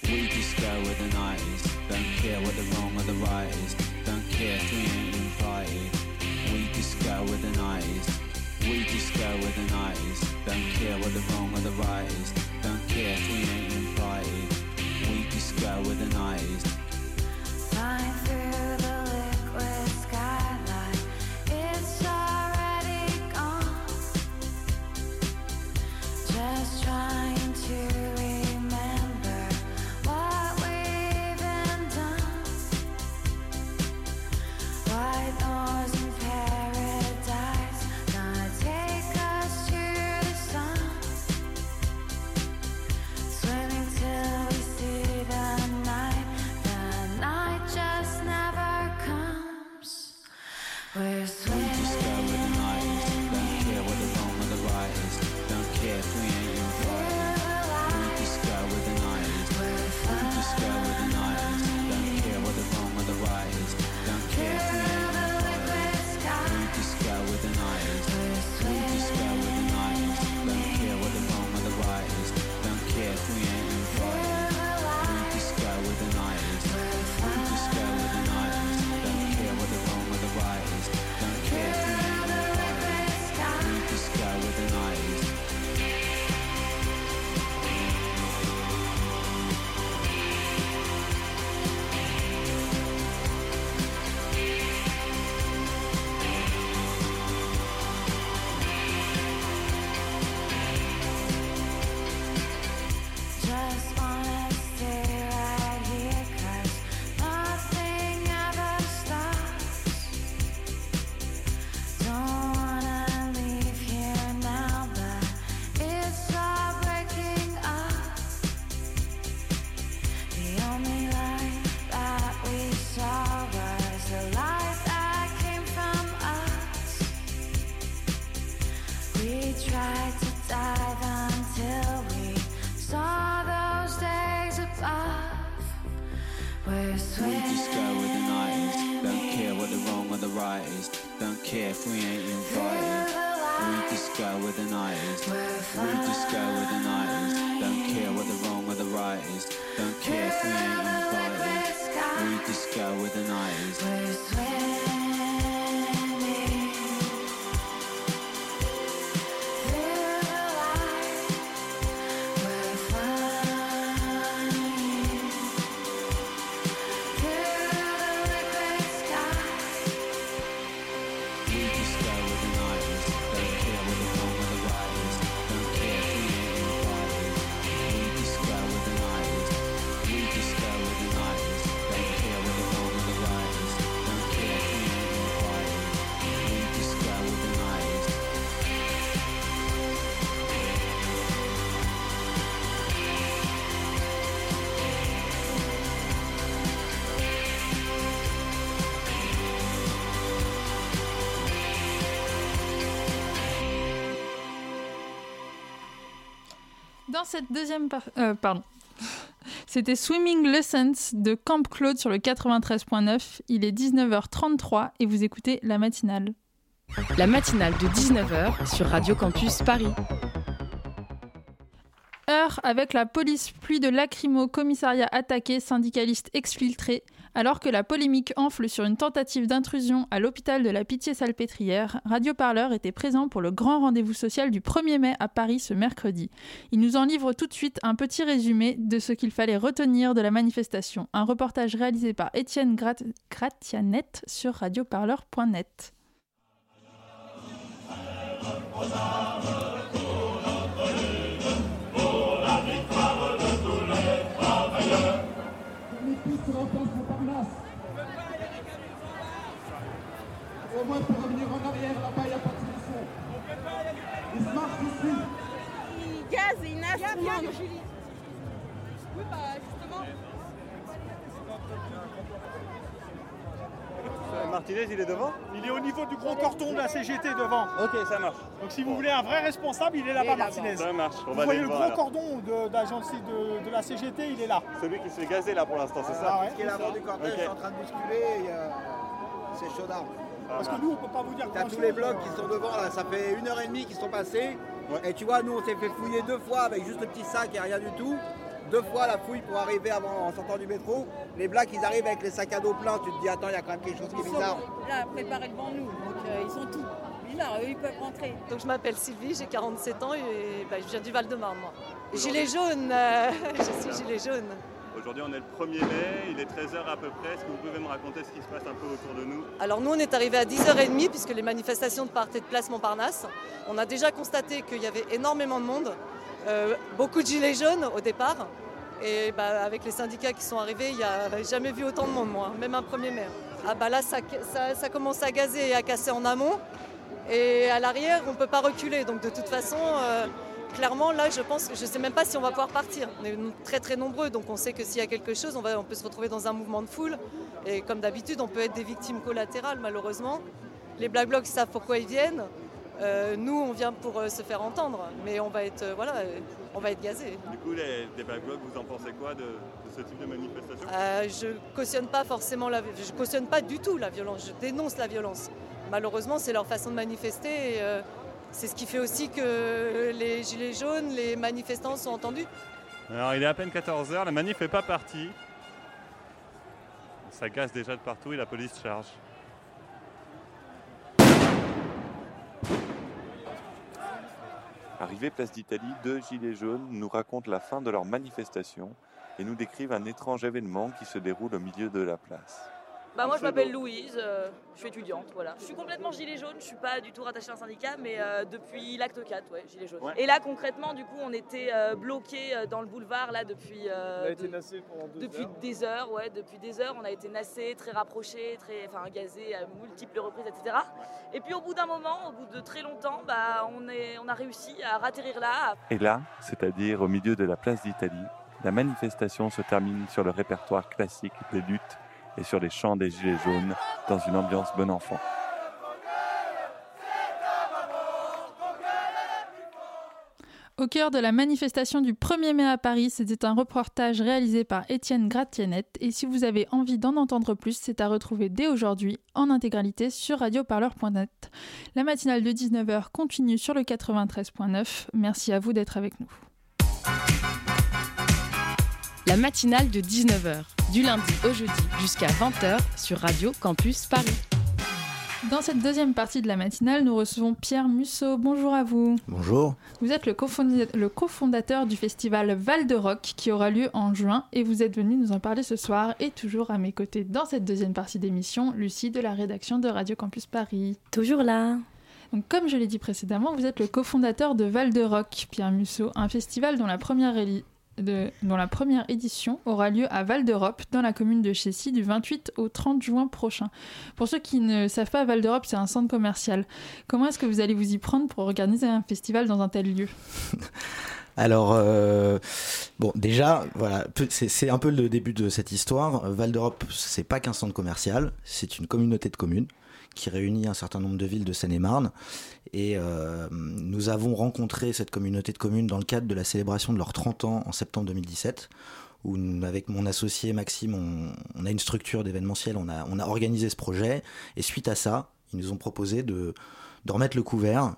We just go where the night is. Don't care what the wrong or the right is. Don't care if we ain't invited. We just go where the night is. We just go where the night is. Don't care what the wrong or the right is. If we ain't invited. We just go where the 90s. We're We just go where the night is. Don't care what the wrong or the right is. Don't care if we ain't invited. We just go where the night is. We just go where the night is. Don't care what the wrong or the right is. Don't care if we ain't invited. We just go where the night is. Pardon. C'était Swimming Lessons de Camp Claude sur le 93.9. Il est 19h33 et vous écoutez la matinale. La matinale de 19h sur Radio Campus Paris. Heure avec la police, pluie de lacrymo, commissariat attaqué, syndicalistes exfiltrés. Alors que la polémique enfle sur une tentative d'intrusion à l'hôpital de la Pitié-Salpêtrière, Radio Parleur était présent pour le grand rendez-vous social du 1er mai à Paris ce mercredi. Il nous en livre tout de suite un petit résumé de ce qu'il fallait retenir de la manifestation. Un reportage réalisé par Étienne Grat- Gratianet sur radioparleur.net. Oui, bah justement. Martinez, il est devant Il est au niveau du gros cordon de la CGT devant. Ok, ça marche. Donc si vous voulez un vrai responsable, il est là-bas, Martinez. Ça marche, on Vous va voyez aller le gros alors. cordon de, de, de la CGT, il est là. Celui qui se fait gazer là pour l'instant, c'est Ah ça ouais. Ce qui est l'avant du cortège Ok. est en train de bousculer et euh, c'est chaud d'armes. Parce que nous, on peut pas vous dire T'as tous les blocs euh, qui sont devant là, ça fait une heure et demie qu'ils sont passés. Et tu vois, nous on s'est fait fouiller deux fois avec juste le petit sac et rien du tout. Deux fois la fouille pour arriver avant en sortant du métro. Les blacks ils arrivent avec les sacs à dos pleins, tu te dis attends, il y a quand même quelque chose qui est Ils bizarre. sont là, préparés devant nous, donc euh, ils ont tout. Bizarre, eux, ils peuvent rentrer. Donc je m'appelle Sylvie, j'ai 47 ans et bah, je viens du Val-de-Marne moi. Gilet jaune, euh, <laughs> je suis gilet jaune. Aujourd'hui, on est le 1er mai, il est 13h à peu près. Est-ce que vous pouvez me raconter ce qui se passe un peu autour de nous? Alors nous on est arrivé à 10h30 puisque les manifestations partaient de Place Montparnasse. On a déjà constaté qu'il y avait énormément de monde, euh, beaucoup de gilets jaunes au départ. Et bah, avec les syndicats qui sont arrivés, il n'y a jamais vu autant de monde moi, même un 1er mai. Ah bah là ça commence à gazer et à casser en amont. Et à l'arrière on ne peut pas reculer. Donc de toute façon, euh, clairement là je pense, je ne sais même pas si on va pouvoir partir. On est très très nombreux donc on sait que s'il y a quelque chose, on, va, on peut se retrouver dans un mouvement de foule. Et comme d'habitude, on peut être des victimes collatérales malheureusement. les Black Blocs savent pourquoi ils viennent. Euh, nous, on vient pour euh, se faire entendre, mais on va être, euh, voilà, on va être gazés. Du coup, les, les Black Blocs, vous en pensez quoi de, de ce type de manifestation? Euh, je cautionne pas forcément la, je cautionne pas du tout la violence. Je dénonce la violence. Malheureusement, c'est leur façon de manifester. Et, c'est ce qui fait aussi que les gilets jaunes, les manifestants sont entendus. Alors, il est à peine 14h, la manif n'est pas partie. Ça casse déjà de partout et la police charge. Arrivé place d'Italie, deux gilets jaunes nous racontent la fin de leur manifestation et nous décrivent un étrange événement qui se déroule au milieu de la place. Bah moi je m'appelle Louise, euh, je suis étudiante, voilà. Je suis complètement gilet jaune, je suis pas du tout rattachée à un syndicat, mais euh, depuis l'acte 4, ouais, gilet jaune. Ouais. Et là concrètement, du coup, on était euh, bloqués dans le boulevard là depuis euh, On a été de- nassé pendant deux depuis heures. des heures, ouais, depuis des heures, on a été nassés, très rapprochés, très, enfin gazés à multiples reprises, etc. Et puis au bout d'un moment, au bout de très longtemps, bah on est, on a réussi à ratterrir là, Et là, c'est-à-dire au milieu de la place d'Italie, la manifestation se termine sur le répertoire classique des luttes et sur les chants des gilets jaunes dans une ambiance bon enfant. Au cœur de la manifestation du 1er mai à Paris, c'était un reportage réalisé par Étienne Gratiennette. Et si vous avez envie d'en entendre plus, c'est à retrouver dès aujourd'hui en intégralité sur radioparleur.net. La matinale de 19h continue sur le 93.9. Merci à vous d'être avec nous. La matinale de 19h, du lundi au jeudi jusqu'à 20h sur Radio Campus Paris. Dans cette deuxième partie de la matinale, nous recevons Pierre Musso. Bonjour à vous. Bonjour. Vous êtes le cofonda- le cofondateur du festival Val de Rock qui aura lieu en juin et vous êtes venu nous en parler ce soir et toujours à mes côtés dans cette deuxième partie d'émission, Lucie de la rédaction de Radio Campus Paris. Toujours là. Donc, comme je l'ai dit précédemment, vous êtes le cofondateur de Val de Rock, Pierre Musso, un festival dont la première, dont la première édition aura lieu à Val d'Europe, dans la commune de Chessy, du 28 au 30 juin prochain. Pour ceux qui ne savent pas, Val d'Europe, c'est un centre commercial. Comment est-ce que vous allez vous y prendre pour organiser un festival dans un tel lieu? <laughs> Alors, euh, bon, déjà, voilà, c'est un peu le début de cette histoire. Val d'Europe, c'est pas qu'un centre commercial, c'est une communauté de communes qui réunit un certain nombre de villes de Seine-et-Marne. Et euh, nous avons rencontré cette communauté de communes dans le cadre de la célébration de leurs 30 ans en septembre 2017 où avec mon associé Maxime, on, a une structure d'événementiel, on a, on a organisé ce projet, et suite à ça, ils nous ont proposé de, de remettre le couvert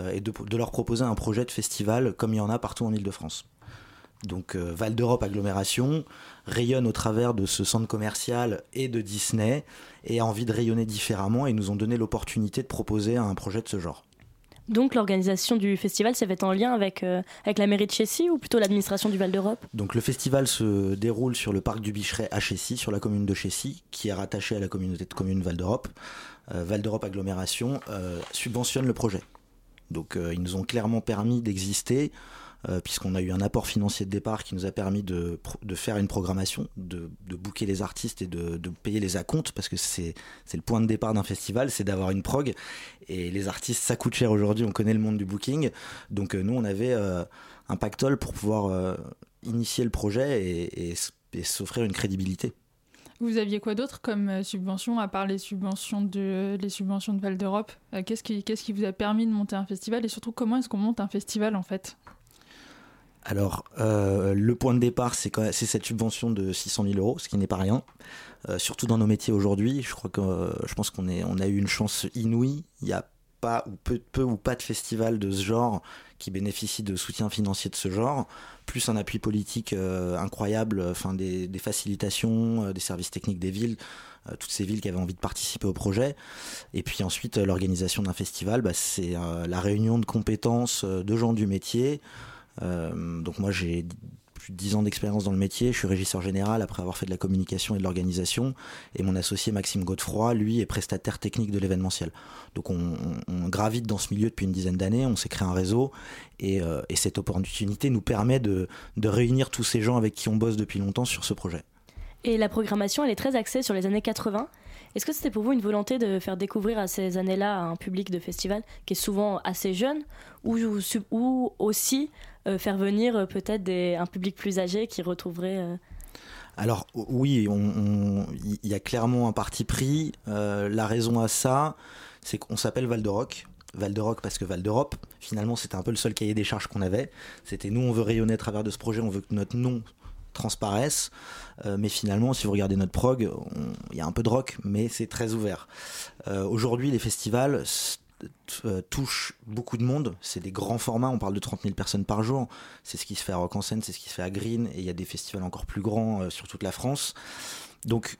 euh, et de, de leur proposer un projet de festival comme il y en a partout en Ile-de-France. Donc euh, Val d'Europe Agglomération rayonne au travers de ce centre commercial et de Disney et a envie de rayonner différemment et nous ont donné l'opportunité de proposer un projet de ce genre. Donc l'organisation du festival s'est faite en lien avec, euh, avec la mairie de Chessy ou plutôt l'administration du Val d'Europe? Donc le festival se déroule sur le parc du Bicheret à Chessy, sur la commune de Chessy, qui est rattachée à la communauté de communes Val d'Europe. Euh, Val d'Europe Agglomération subventionne le projet. Donc ils nous ont clairement permis d'exister, euh, puisqu'on a eu un apport financier de départ qui nous a permis de, faire une programmation, de, booker les artistes et de, payer les acomptes, parce que c'est le point de départ d'un festival, c'est d'avoir une prog. Et les artistes, ça coûte cher aujourd'hui, on connaît le monde du booking. Donc euh, nous, on avait euh, un pactole pour pouvoir euh, initier le projet et, s'offrir une crédibilité. Vous aviez quoi d'autre comme subvention, à part les subventions de, les subventions de Val d'Europe? Qu'est-ce qui vous a permis de monter un festival? Et surtout comment est-ce qu'on monte un festival en fait? Alors, euh, le point de départ, c'est cette subvention de 600 000 euros, ce qui n'est pas rien. Euh, surtout dans nos métiers aujourd'hui, je crois que euh, je pense qu'on on a eu une chance inouïe. Il n'y a pas ou peu, peu ou pas de festival de ce genre qui bénéficie de soutien financier de ce genre, plus un appui politique incroyable, enfin des, facilitations, des services techniques des villes, toutes ces villes qui avaient envie de participer au projet. Et puis ensuite, l'organisation d'un festival, bah, c'est la réunion de compétences de gens du métier. Euh, donc moi j'ai plus de 10 ans d'expérience dans le métier, je suis régisseur général après avoir fait de la communication et de l'organisation, et mon associé Maxime Godefroy, lui, est prestataire technique de l'événementiel. Donc on, gravite dans ce milieu depuis une dizaine d'années, on s'est créé un réseau, et, euh, et cette opportunité nous permet de, réunir tous ces gens avec qui on bosse depuis longtemps sur ce projet. Et la programmation, elle est très axée sur les années 80. Est-ce que c'était pour vous une volonté de faire découvrir à ces années-là un public de festival qui est souvent assez jeune ou, aussi faire venir euh, peut-être un public plus âgé qui retrouverait... euh, Alors oui, il y a clairement un parti pris. Euh, la raison à ça, c'est qu'on s'appelle Val de. Val de parce que Val d'Europe, finalement c'était un peu le seul cahier des charges qu'on avait. C'était nous, on veut rayonner à travers de ce projet, on veut que notre nom transparaisse. Euh, mais finalement, si vous regardez notre prog, il y a un peu de rock, mais c'est très ouvert. Euh, aujourd'hui, les festivals euh, touchent beaucoup de monde. C'est des grands formats, on parle de 30 000 personnes par jour. C'est ce qui se fait à Rock en c'est ce qui se fait à Green, et il y a des festivals encore plus grands sur toute la France. Donc,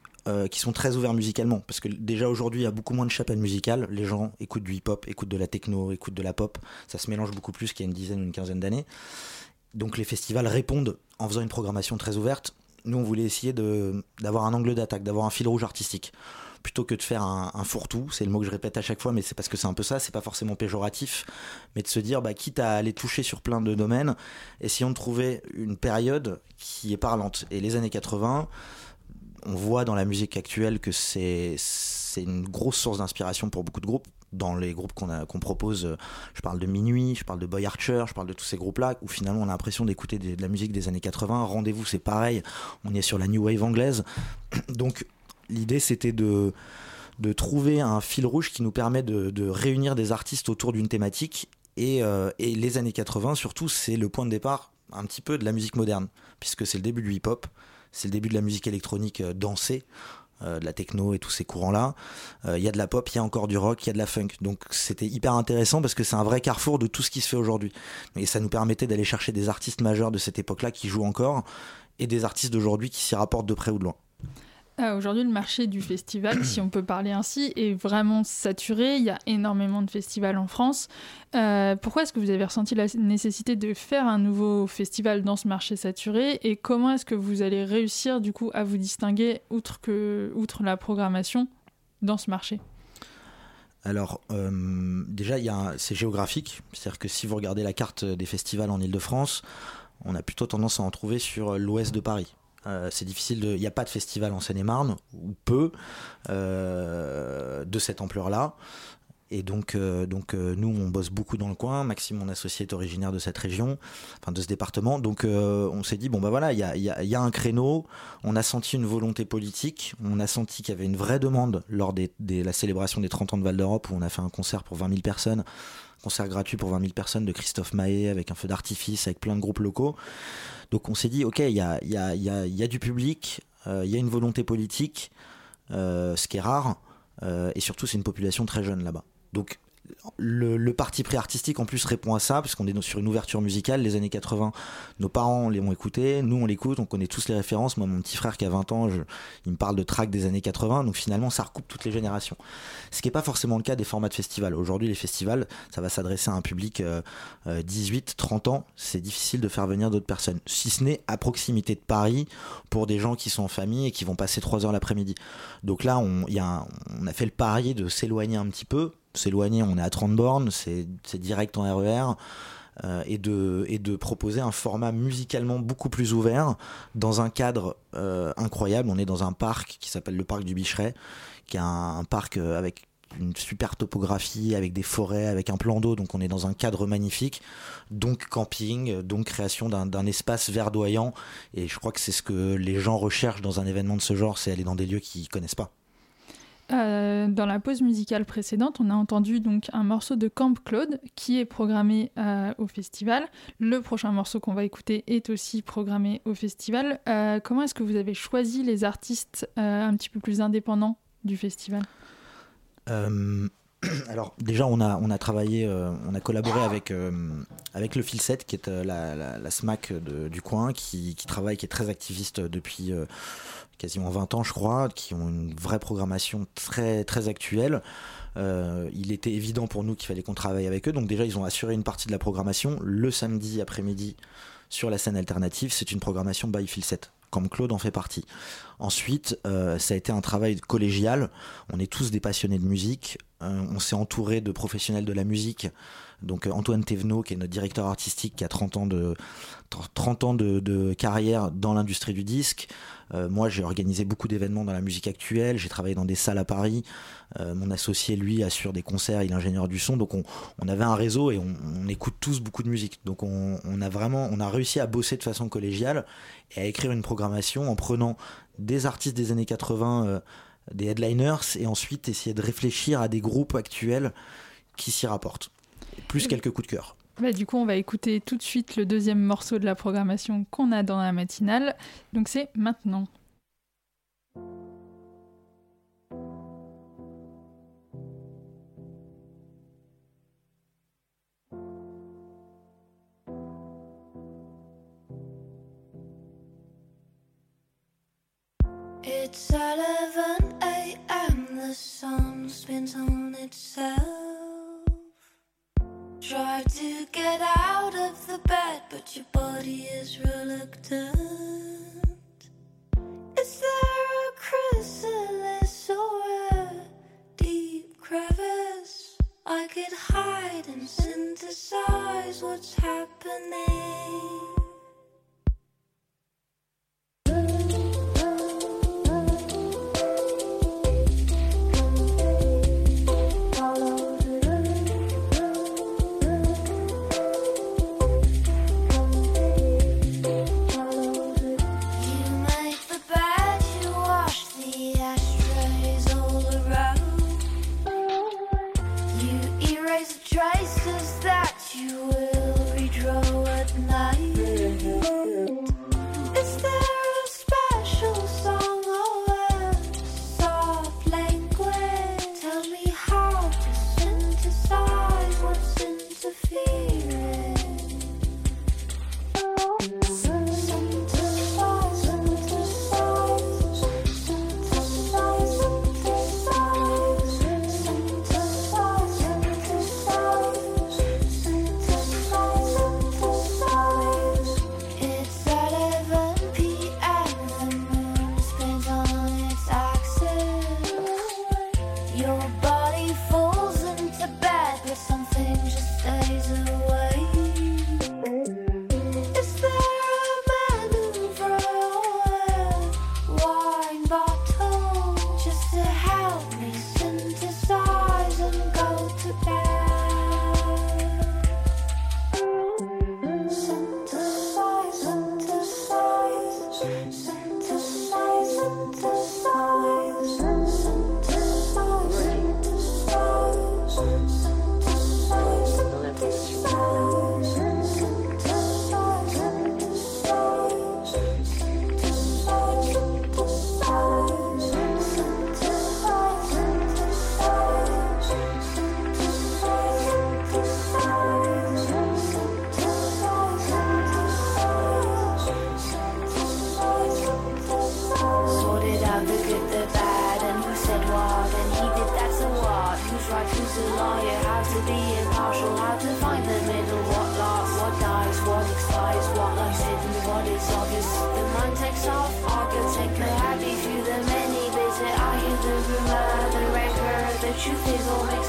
qui sont très ouverts musicalement. Parce que déjà aujourd'hui, il y a beaucoup moins de chapelles musicales. Les gens écoutent du hip-hop, écoutent de la techno, écoutent de la pop. Ça se mélange beaucoup plus qu'il y a une dizaine ou une quinzaine d'années. Donc les festivals répondent en faisant une programmation très ouverte. Nous, on voulait essayer d'avoir un angle d'attaque, d'avoir un fil rouge artistique. Plutôt que de faire un, fourre-tout, c'est le mot que je répète à chaque fois, mais c'est parce que c'est un peu ça, c'est pas forcément péjoratif, mais de se dire, bah, quitte à aller toucher sur plein de domaines, essayons de trouver une période qui est parlante. Et les années 80, on voit dans la musique actuelle que c'est une grosse source d'inspiration pour beaucoup de groupes dans les groupes qu'on propose, euh, je parle de Minuit, je parle de Boy Archer, je parle de tous ces groupes-là, où finalement on a l'impression d'écouter de la musique des années 80. Rendez-vous, c'est pareil, on est sur la New Wave anglaise. <clears throat> Donc l'idée c'était de, de trouver un fil rouge qui nous permet de, réunir des artistes autour d'une thématique. Et, euh, et les années 80, surtout, c'est le point de départ un petit peu de la musique moderne, puisque c'est le début du hip-hop, c'est le début de la musique électronique euh, dansée. Euh, de la techno et tous ces courants-là. Euh, il y a de la pop, il y a encore du rock, il y a de la funk. Donc c'était hyper intéressant parce que c'est un vrai carrefour de tout ce qui se fait aujourd'hui. Et ça nous permettait d'aller chercher des artistes majeurs de cette époque-là qui jouent encore et des artistes d'aujourd'hui qui s'y rapportent de près ou de loin. Euh, aujourd'hui, le marché du festival, si on peut parler ainsi, est vraiment saturé. Il y a énormément de festivals en France. Euh, pourquoi est-ce que vous avez ressenti la nécessité de faire un nouveau festival dans ce marché saturé Et comment est-ce que vous allez réussir du coup à vous distinguer, outre, que, outre la programmation, dans ce marché? Alors, euh, déjà, c'est géographique. C'est-à-dire que si vous regardez la carte des festivals en Ile-de-France, on a plutôt tendance à en trouver sur l'ouest de Paris. Euh, c'est difficile de. Il n'y a pas de festival en Seine-et-Marne, ou peu, euh, de cette ampleur-là. Et donc, euh, donc nous, on bosse beaucoup dans le coin. Maxime, mon associé, est originaire de cette région, enfin de ce département. Donc, on s'est dit, bon, bah voilà, il y a, y a, un créneau. On a senti une volonté politique. On a senti qu'il y avait une vraie demande lors de la célébration des 30 ans de Val d'Europe, où on a fait un concert pour 20 000 personnes concert gratuit pour 20 000 personnes de Christophe Mahé avec un feu d'artifice, avec plein de groupes locaux. Donc on s'est dit, ok, il y a, y, a, y a, du public, euh, il y a une volonté politique, euh, ce qui est rare, euh, et surtout c'est une population très jeune là-bas. Donc le, parti pris artistique en plus répond à ça, parce qu'on est sur une ouverture musicale. Les années 80, nos parents les ont écouté, nous on l'écoute, on connaît tous les références. Moi, mon petit frère qui a 20 ans, il me parle de tracks des années 80, donc finalement ça recoupe toutes les générations. Ce qui n'est pas forcément le cas des formats de festivals. Aujourd'hui, les festivals, ça va s'adresser à un public 18, euh, 30 euh, ans. C'est difficile de faire venir d'autres personnes, si ce n'est à proximité de Paris pour des gens qui sont en famille et qui vont passer 3 heures l'après-midi. Donc là, on a fait le pari de s'éloigner un petit peu s'éloigner, on est à 30 bornes, c'est direct en RER. Euh, et, de, et de proposer un format musicalement beaucoup plus ouvert dans un cadre euh, incroyable. On est dans un parc qui s'appelle le parc du Bicheret, qui est un, parc euh, avec une super topographie, avec des forêts, avec un plan d'eau, donc on est dans un cadre magnifique, donc camping, donc création d'un espace verdoyant, et je crois que c'est ce que les gens recherchent dans un événement de ce genre, c'est aller dans des lieux qu'ils connaissent pas. Euh, dans la pause musicale précédente, on a entendu donc un morceau de Camp Claude qui est programmé euh, au festival. Le prochain morceau qu'on va écouter est aussi programmé au festival. Euh, comment est-ce que vous avez choisi les artistes un petit peu plus indépendants du festival? <clears throat> Alors déjà on a on a travaillé on a collaboré avec avec le Filset qui est la, la, SMAC du coin qui, qui, travaille qui est très activiste depuis quasiment 20 ans, je crois, qui ont une vraie programmation très, actuelle. Euh, il était évident pour nous qu'il fallait qu'on travaille avec eux. Donc déjà, ils ont assuré une partie de la programmation. Le samedi après-midi, sur la scène alternative, c'est une programmation by Fil 7, comme Claude en fait partie. Ensuite, euh, ça a été un travail collégial. On est tous des passionnés de musique. Euh, on s'est entouré de professionnels de la musique. Donc euh, Antoine Thévenot, qui est notre directeur artistique, qui a 30 ans de, 30 ans de, de carrière dans l'industrie du disque. Euh, moi, j'ai organisé beaucoup d'événements dans la musique actuelle. J'ai travaillé dans des salles à Paris. Euh, mon associé, lui, assure des concerts. Il est ingénieur du son. Donc, on, avait un réseau et on, écoute tous beaucoup de musique. Donc, on, a vraiment, on a réussi à bosser de façon collégiale et à écrire une programmation en prenant des artistes des années 80, euh, des headliners, et ensuite essayer de réfléchir à des groupes actuels qui s'y rapportent. Plus quelques coups de cœur. Bah, du coup, on va écouter tout de suite le deuxième morceau de la programmation qu'on a dans la matinale. Donc c'est maintenant. It's 11 a.m. The sun spins on itself. Try to get out of the bed, but your body is reluctant. Is there a chrysalis or a deep crevice? I could hide and synthesize what's happening.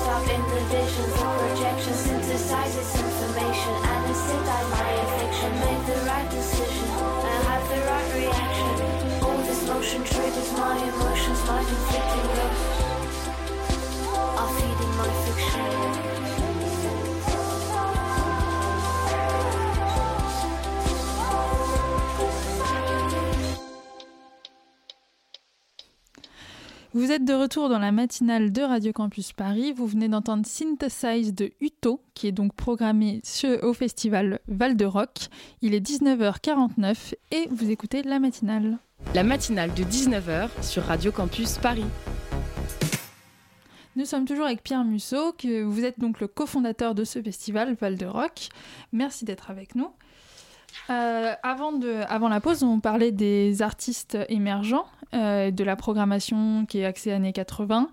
Is all mixed up in the visions, the projection synthesizes information, anesthetize my affliction, make the right decision, and have the right reaction. All this motion triggers my emotions, my conflicting ghosts are feeding my fiction. Vous êtes de retour dans la matinale de Radio Campus Paris. Vous venez d'entendre Synthesize de Uto, qui est donc programmé au festival Val de Rock. Il est 19h49 et vous écoutez la matinale. La matinale de 19h sur Radio Campus Paris. Nous sommes toujours avec Pierre Musso, que vous êtes donc le cofondateur de ce festival Val de Rock. Merci d'être avec nous. Euh, avant, de, avant la pause, on parlait des artistes émergents, euh, de la programmation qui est axée années 80.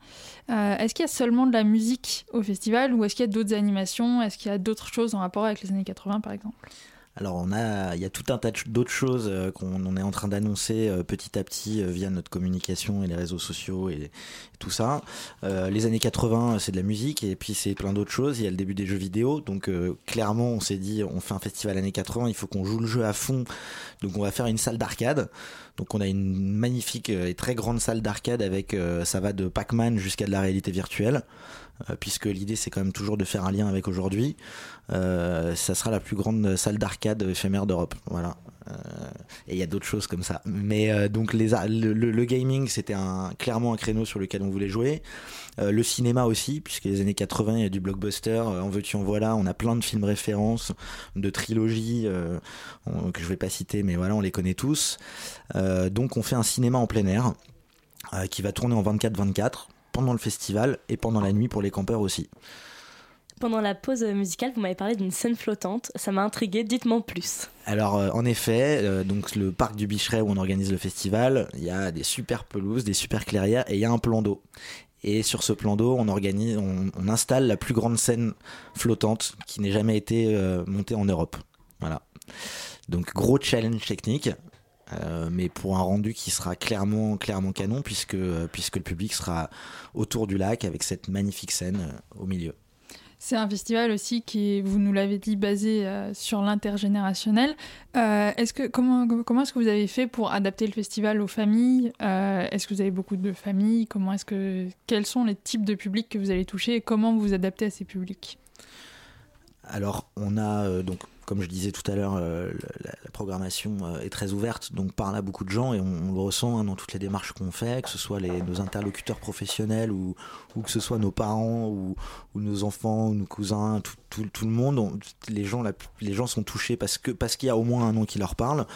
Euh, est-ce qu'il y a seulement de la musique au festival ou est-ce qu'il y a d'autres animations? Est-ce qu'il y a d'autres choses en rapport avec les années 80 par exemple? Alors on a, il y a tout un tas d'autres choses euh, qu'on on est en train d'annoncer euh, petit à petit euh, via notre communication et les réseaux sociaux et, tout ça. Les années 80, c'est de la musique et puis c'est plein d'autres choses. Il y a le début des jeux vidéo, donc clairement on s'est dit, on fait un festival années 80, il faut qu'on joue le jeu à fond. Donc on va faire une salle d'arcade. Donc on a une magnifique et très grande salle d'arcade avec, ça va de Pac-Man jusqu'à de la réalité virtuelle puisque l'idée c'est quand même toujours de faire un lien avec aujourd'hui. Euh, ça sera la plus grande salle d'arcade éphémère d'Europe. Voilà. Euh, et il y a d'autres choses comme ça. Mais euh, donc le, gaming c'était clairement un créneau sur lequel on voulait jouer. Euh, le cinéma aussi, puisque les années 80 il y a du blockbuster. Euh, en veux-tu en voilà. On a plein de films références, de trilogies euh, que je vais pas citer, mais voilà on les connaît tous. Euh, donc on fait un cinéma en plein air euh, qui va tourner en 24-24 pendant le festival et pendant la nuit pour les campeurs aussi. Pendant la pause musicale, vous m'avez parlé d'une scène flottante. Ça m'a intrigué. Dites-moi plus. Alors euh, en effet, euh, donc le parc du Bicheret où on organise le festival, il y a des super pelouses, des super clairières et il y a un plan d'eau. Et sur ce plan d'eau, on organise, on, on installe la plus grande scène flottante qui n'ait jamais été euh, montée en Europe. Voilà. Donc gros challenge technique. Euh, mais pour un rendu qui sera clairement clairement canon puisque euh, puisque le public sera autour du lac avec cette magnifique scène euh, au milieu. C'est un festival aussi qui est, vous nous l'avez dit, basé euh, sur l'intergénérationnel. Euh, est-ce que comment comment est-ce que vous avez fait pour adapter le festival aux familles? Euh, Est-ce que vous avez beaucoup de familles? Comment est-ce que quels sont les types de publics que vous allez toucher et comment vous vous adaptez à ces publics? Alors, on a donc, comme je disais tout à l'heure, euh, la, programmation euh, est très ouverte, donc parle à beaucoup de gens et on, le ressent hein, dans toutes les démarches qu'on fait, que ce soit nos interlocuteurs professionnels ou, que ce soit nos parents ou, nos enfants ou nos cousins, tout, le monde. on- les, gens, les gens sont touchés parce parce qu'il y a au moins un nom qui leur parle.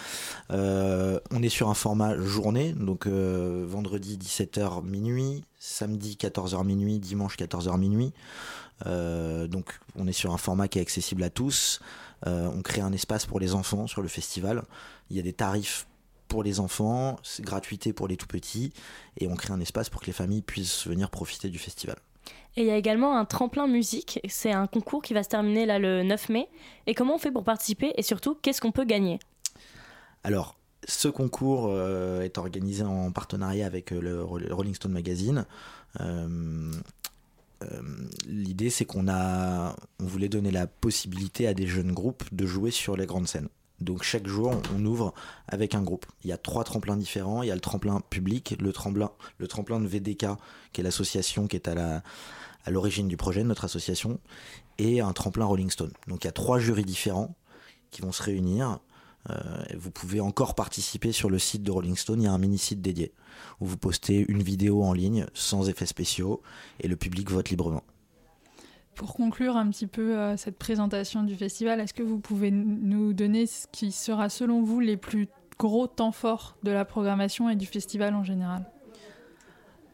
Euh, on est sur un format journée, donc vendredi 17h minuit, samedi 14h minuit, dimanche 14h minuit. Donc on est sur un format qui est accessible à tous. Euh, on crée un espace pour les enfants sur le festival. Il y a des tarifs pour les enfants, c'est gratuité pour les tout petits, et on crée un espace pour que les familles puissent venir profiter du festival. Et il y a également un tremplin musique. C'est un concours qui va se terminer là le 9 mai. Et comment on fait pour participer Et surtout, qu'est-ce qu'on peut gagner? Alors, ce concours euh, est organisé en partenariat avec euh, le Ro- le Rolling Stone Magazine. Euh, L'idée, c'est qu'on a, on voulait donner la possibilité à des jeunes groupes de jouer sur les grandes scènes. Donc chaque jour, on ouvre avec un groupe. Il y a trois tremplins différents. Il y a le tremplin public, le tremplin, le tremplin de VDK, qui est l'association qui est à la à l'origine du projet de notre association, et un tremplin Rolling Stone. Donc il y a trois jurys différents qui vont se réunir. Euh, vous pouvez encore participer sur le site de Rolling Stone. Il y a un mini site dédié où vous postez une vidéo en ligne sans effets spéciaux et le public vote librement. Pour conclure un petit peu euh, cette présentation du festival, est-ce que vous pouvez nous donner ce qui sera selon vous les plus gros temps forts de la programmation et du festival en général?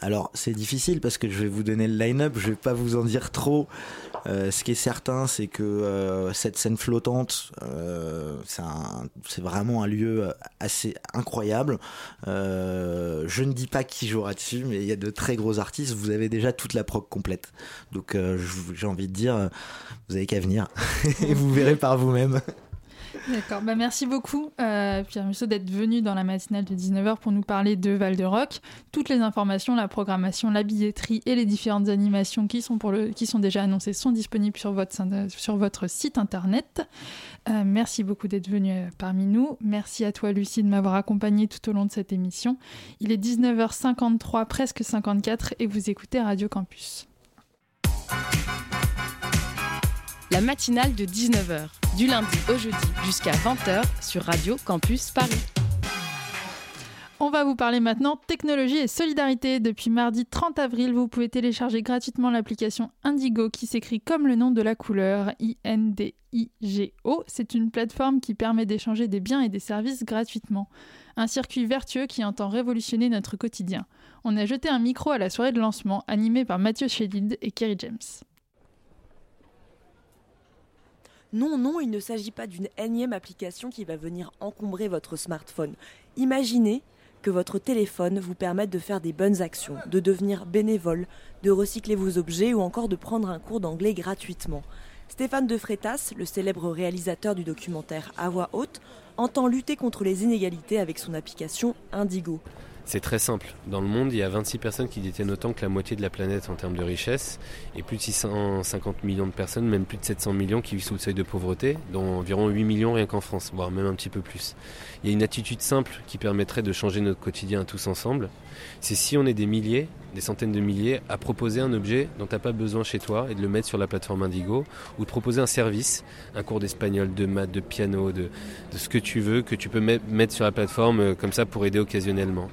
Alors c'est difficile parce que je vais vous donner le line-up, je vais pas vous en dire trop. Euh, ce qui est certain, c'est que euh, cette scène flottante, euh, c'est vraiment un lieu assez incroyable. Je ne dis pas qui jouera dessus, mais il y a de très gros artistes. Vous avez déjà toute la prog complète. Donc j'ai envie de dire, vous avez qu'à venir <laughs> et vous verrez par vous-même. D'accord, bah merci beaucoup euh, Pierre Musso d'être venu dans la matinale de 19h pour nous parler de Val de Rock. Toutes les informations, la programmation, la billetterie et les différentes animations qui sont, pour le, qui sont déjà annoncées sont disponibles sur votre, sur votre site internet. Euh, merci beaucoup d'être venu euh, parmi nous. Merci à toi Lucie de m'avoir accompagné tout au long de cette émission. Il est 19h53, presque 54 et vous écoutez Radio Campus. La matinale de 19h, du lundi au jeudi jusqu'à 20h sur Radio Campus Paris. On va vous parler maintenant technologie et solidarité. Depuis mardi 30 avril, vous pouvez télécharger gratuitement l'application Indigo qui s'écrit comme le nom de la couleur I-N-D-I-G-O. C'est une plateforme qui permet d'échanger des biens et des services gratuitement. Un circuit vertueux qui entend révolutionner notre quotidien. On a jeté un micro à la soirée de lancement animée par Mathieu Chédid et Kerry James. Non, non, il ne s'agit pas d'une énième application qui va venir encombrer votre smartphone. Imaginez que votre téléphone vous permette de faire des bonnes actions, de devenir bénévole, de recycler vos objets ou encore de prendre un cours d'anglais gratuitement. Stéphane de Freitas, le célèbre réalisateur du documentaire À voix haute, entend lutter contre les inégalités avec son application Indigo. C'est très simple. Dans le monde, il y a 26 personnes qui détiennent autant que la moitié de la planète en termes de richesse, et plus de 650 millions de personnes, même plus de 700 millions qui vivent sous le seuil de pauvreté, dont environ 8 millions rien qu'en France, voire même un petit peu plus. Il y a une attitude simple qui permettrait de changer notre quotidien tous ensemble. C'est si on est des milliers, des centaines de milliers, à proposer un objet dont tu n'as pas besoin chez toi et de le mettre sur la plateforme Indigo, ou de proposer un service, un cours d'espagnol, de maths, de piano, de, de ce que tu veux, que tu peux mettre sur la plateforme euh, comme ça pour aider occasionnellement.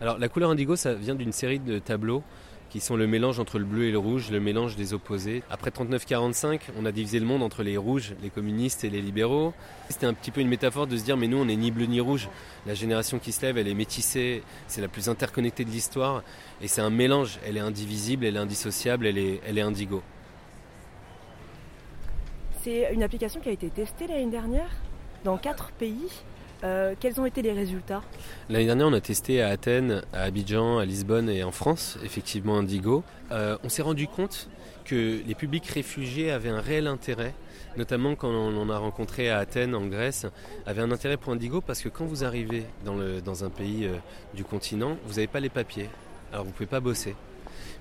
Alors la couleur indigo, ça vient d'une série de tableaux qui sont le mélange entre le bleu et le rouge, le mélange des opposés. Après 39-45, on a divisé le monde entre les rouges, les communistes et les libéraux. C'était un petit peu une métaphore de se dire mais nous on n'est ni bleu ni rouge. La génération qui se lève, elle est métissée, c'est la plus interconnectée de l'histoire et c'est un mélange. Elle est indivisible, elle est indissociable, elle est, elle est indigo. C'est une application qui a été testée l'année dernière dans quatre pays. Euh, quels ont été les résultats L'année dernière, on a testé à Athènes, à Abidjan, à Lisbonne et en France, effectivement Indigo. Euh, on s'est rendu compte que les publics réfugiés avaient un réel intérêt, notamment quand on en a rencontré à Athènes, en Grèce, avaient un intérêt pour Indigo parce que quand vous arrivez dans, un pays euh, du continent, vous n'avez pas les papiers, alors vous ne pouvez pas bosser.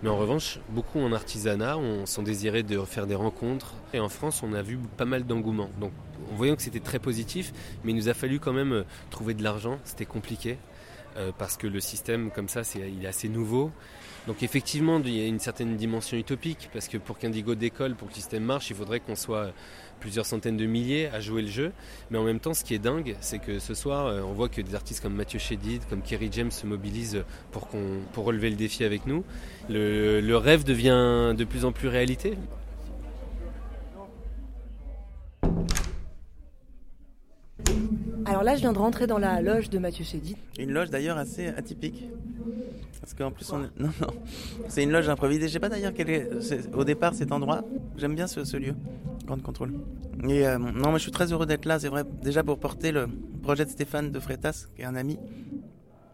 Mais en revanche, beaucoup en artisanat on sont désirés de faire des rencontres. Et en France, on a vu pas mal d'engouement. Donc, en voyant que c'était très positif, mais il nous a fallu quand même euh, trouver de l'argent. C'était compliqué euh, parce que le système, comme ça, il est assez nouveau. Donc effectivement, il y a une certaine dimension utopique, parce que pour qu'Indigo décolle, pour que le système marche, il faudrait qu'on soit plusieurs centaines de milliers à jouer le jeu. Mais en même temps, ce qui est dingue, c'est que ce soir, euh, on voit que des artistes comme Mathieu Chédid, comme Kerry James se mobilisent pour, qu'on, pour relever le défi avec nous. Le, le rêve devient de plus en plus réalité. Alors là, je viens de rentrer dans la loge de Mathieu Chédid. Une loge d'ailleurs assez atypique. Parce qu'en plus, <laughs> non, non, c'est une loge improvisée. Je sais pas d'ailleurs quel est, au départ cet endroit. J'aime bien ce, ce lieu, Grande Contrôle. Et euh, non, mais je suis très heureux d'être là. C'est vrai, déjà pour porter le projet de Stéphane de Freitas, qui est un ami.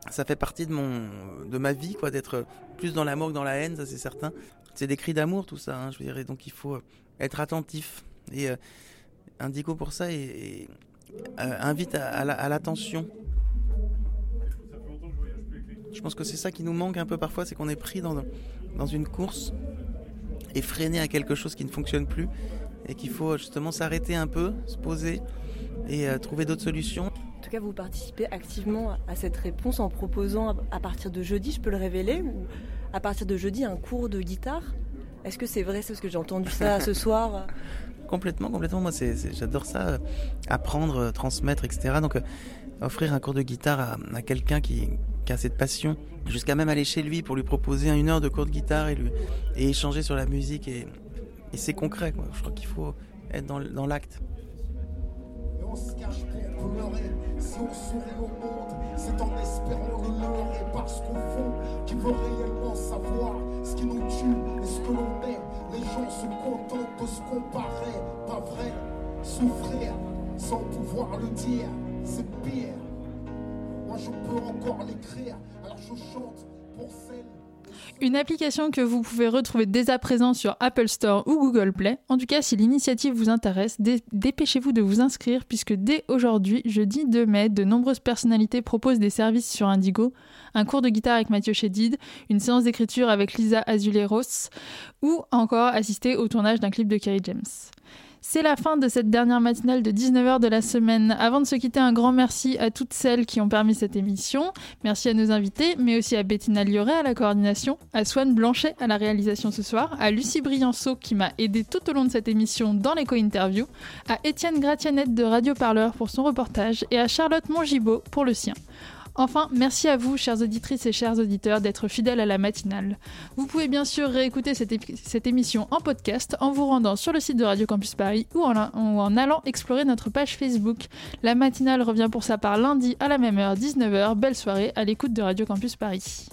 Ça fait partie de mon, de ma vie, quoi, d'être plus dans l'amour que dans la haine, ça c'est certain. C'est des cris d'amour, tout ça. hein, je et donc il faut être attentif. Et euh, Indigo pour ça et, euh, invite à l'attention. Je pense que c'est ça qui nous manque un peu parfois, c'est qu'on est pris dans, dans une course et freiné à quelque chose qui ne fonctionne plus et qu'il faut justement s'arrêter un peu, se poser et euh, trouver d'autres solutions. En tout cas, vous participez activement à cette réponse en proposant à- partir de jeudi, je peux le révéler, ou à partir de jeudi, un cours de guitare? Est-ce que c'est vrai, c'est parce que j'ai entendu ça <laughs> ce soir? Complètement, complètement. Moi, j'adore ça, euh, apprendre, euh, transmettre, etc. Donc, euh, offrir un cours de guitare à, à quelqu'un qui, qui cette passion, jusqu'à même aller chez lui pour lui proposer une heure de cours de guitare et, lui, échanger sur la musique. Et, c'est concret. Je crois qu'il faut être dans, dans l'acte. On se cache pour pleurer. Si on sourit au monde, c'est en espérant le leurrer. Parce qu'au fond, qui veut réellement savoir ce qui nous tue et ce que l'on est. Les gens se contentent de qu'on paraît, pas vrai? Souffrir sans pouvoir le dire, c'est pire. Je peux encore l'écrire, alors je chante pour celle. Une application que vous pouvez retrouver dès à présent sur Apple Store ou Google Play. En tout cas, si l'initiative vous intéresse, dé- dépêchez-vous de vous inscrire puisque dès aujourd'hui, jeudi 2 mai, de nombreuses personnalités proposent des services sur Indigo, un cours de guitare avec Mathieu Chédid, une séance d'écriture avec Lisa Azuleros ou encore assister au tournage d'un clip de Kerry James. C'est la fin de cette dernière matinale de 19h de la semaine. Avant de se quitter, un grand merci à toutes celles qui ont permis cette émission. Merci à nos invités, mais aussi à Bettina Lioret à la coordination, à Swan Blanchet à la réalisation ce soir, à Lucie Brianceau qui m'a aidé tout au long de cette émission dans l'éco-interview, à Étienne Gratianette de Radio Parleur pour son reportage et à Charlotte Mongibaud pour le sien. Enfin, merci à vous, chères auditrices et chers auditeurs, d'être fidèles à la matinale. Vous pouvez bien sûr réécouter cette, émission en podcast en vous rendant sur le site de Radio Campus Paris ou en, ou en allant explorer notre page Facebook. La matinale revient pour sa part lundi à la même heure, 19h. Belle soirée à l'écoute de Radio Campus Paris.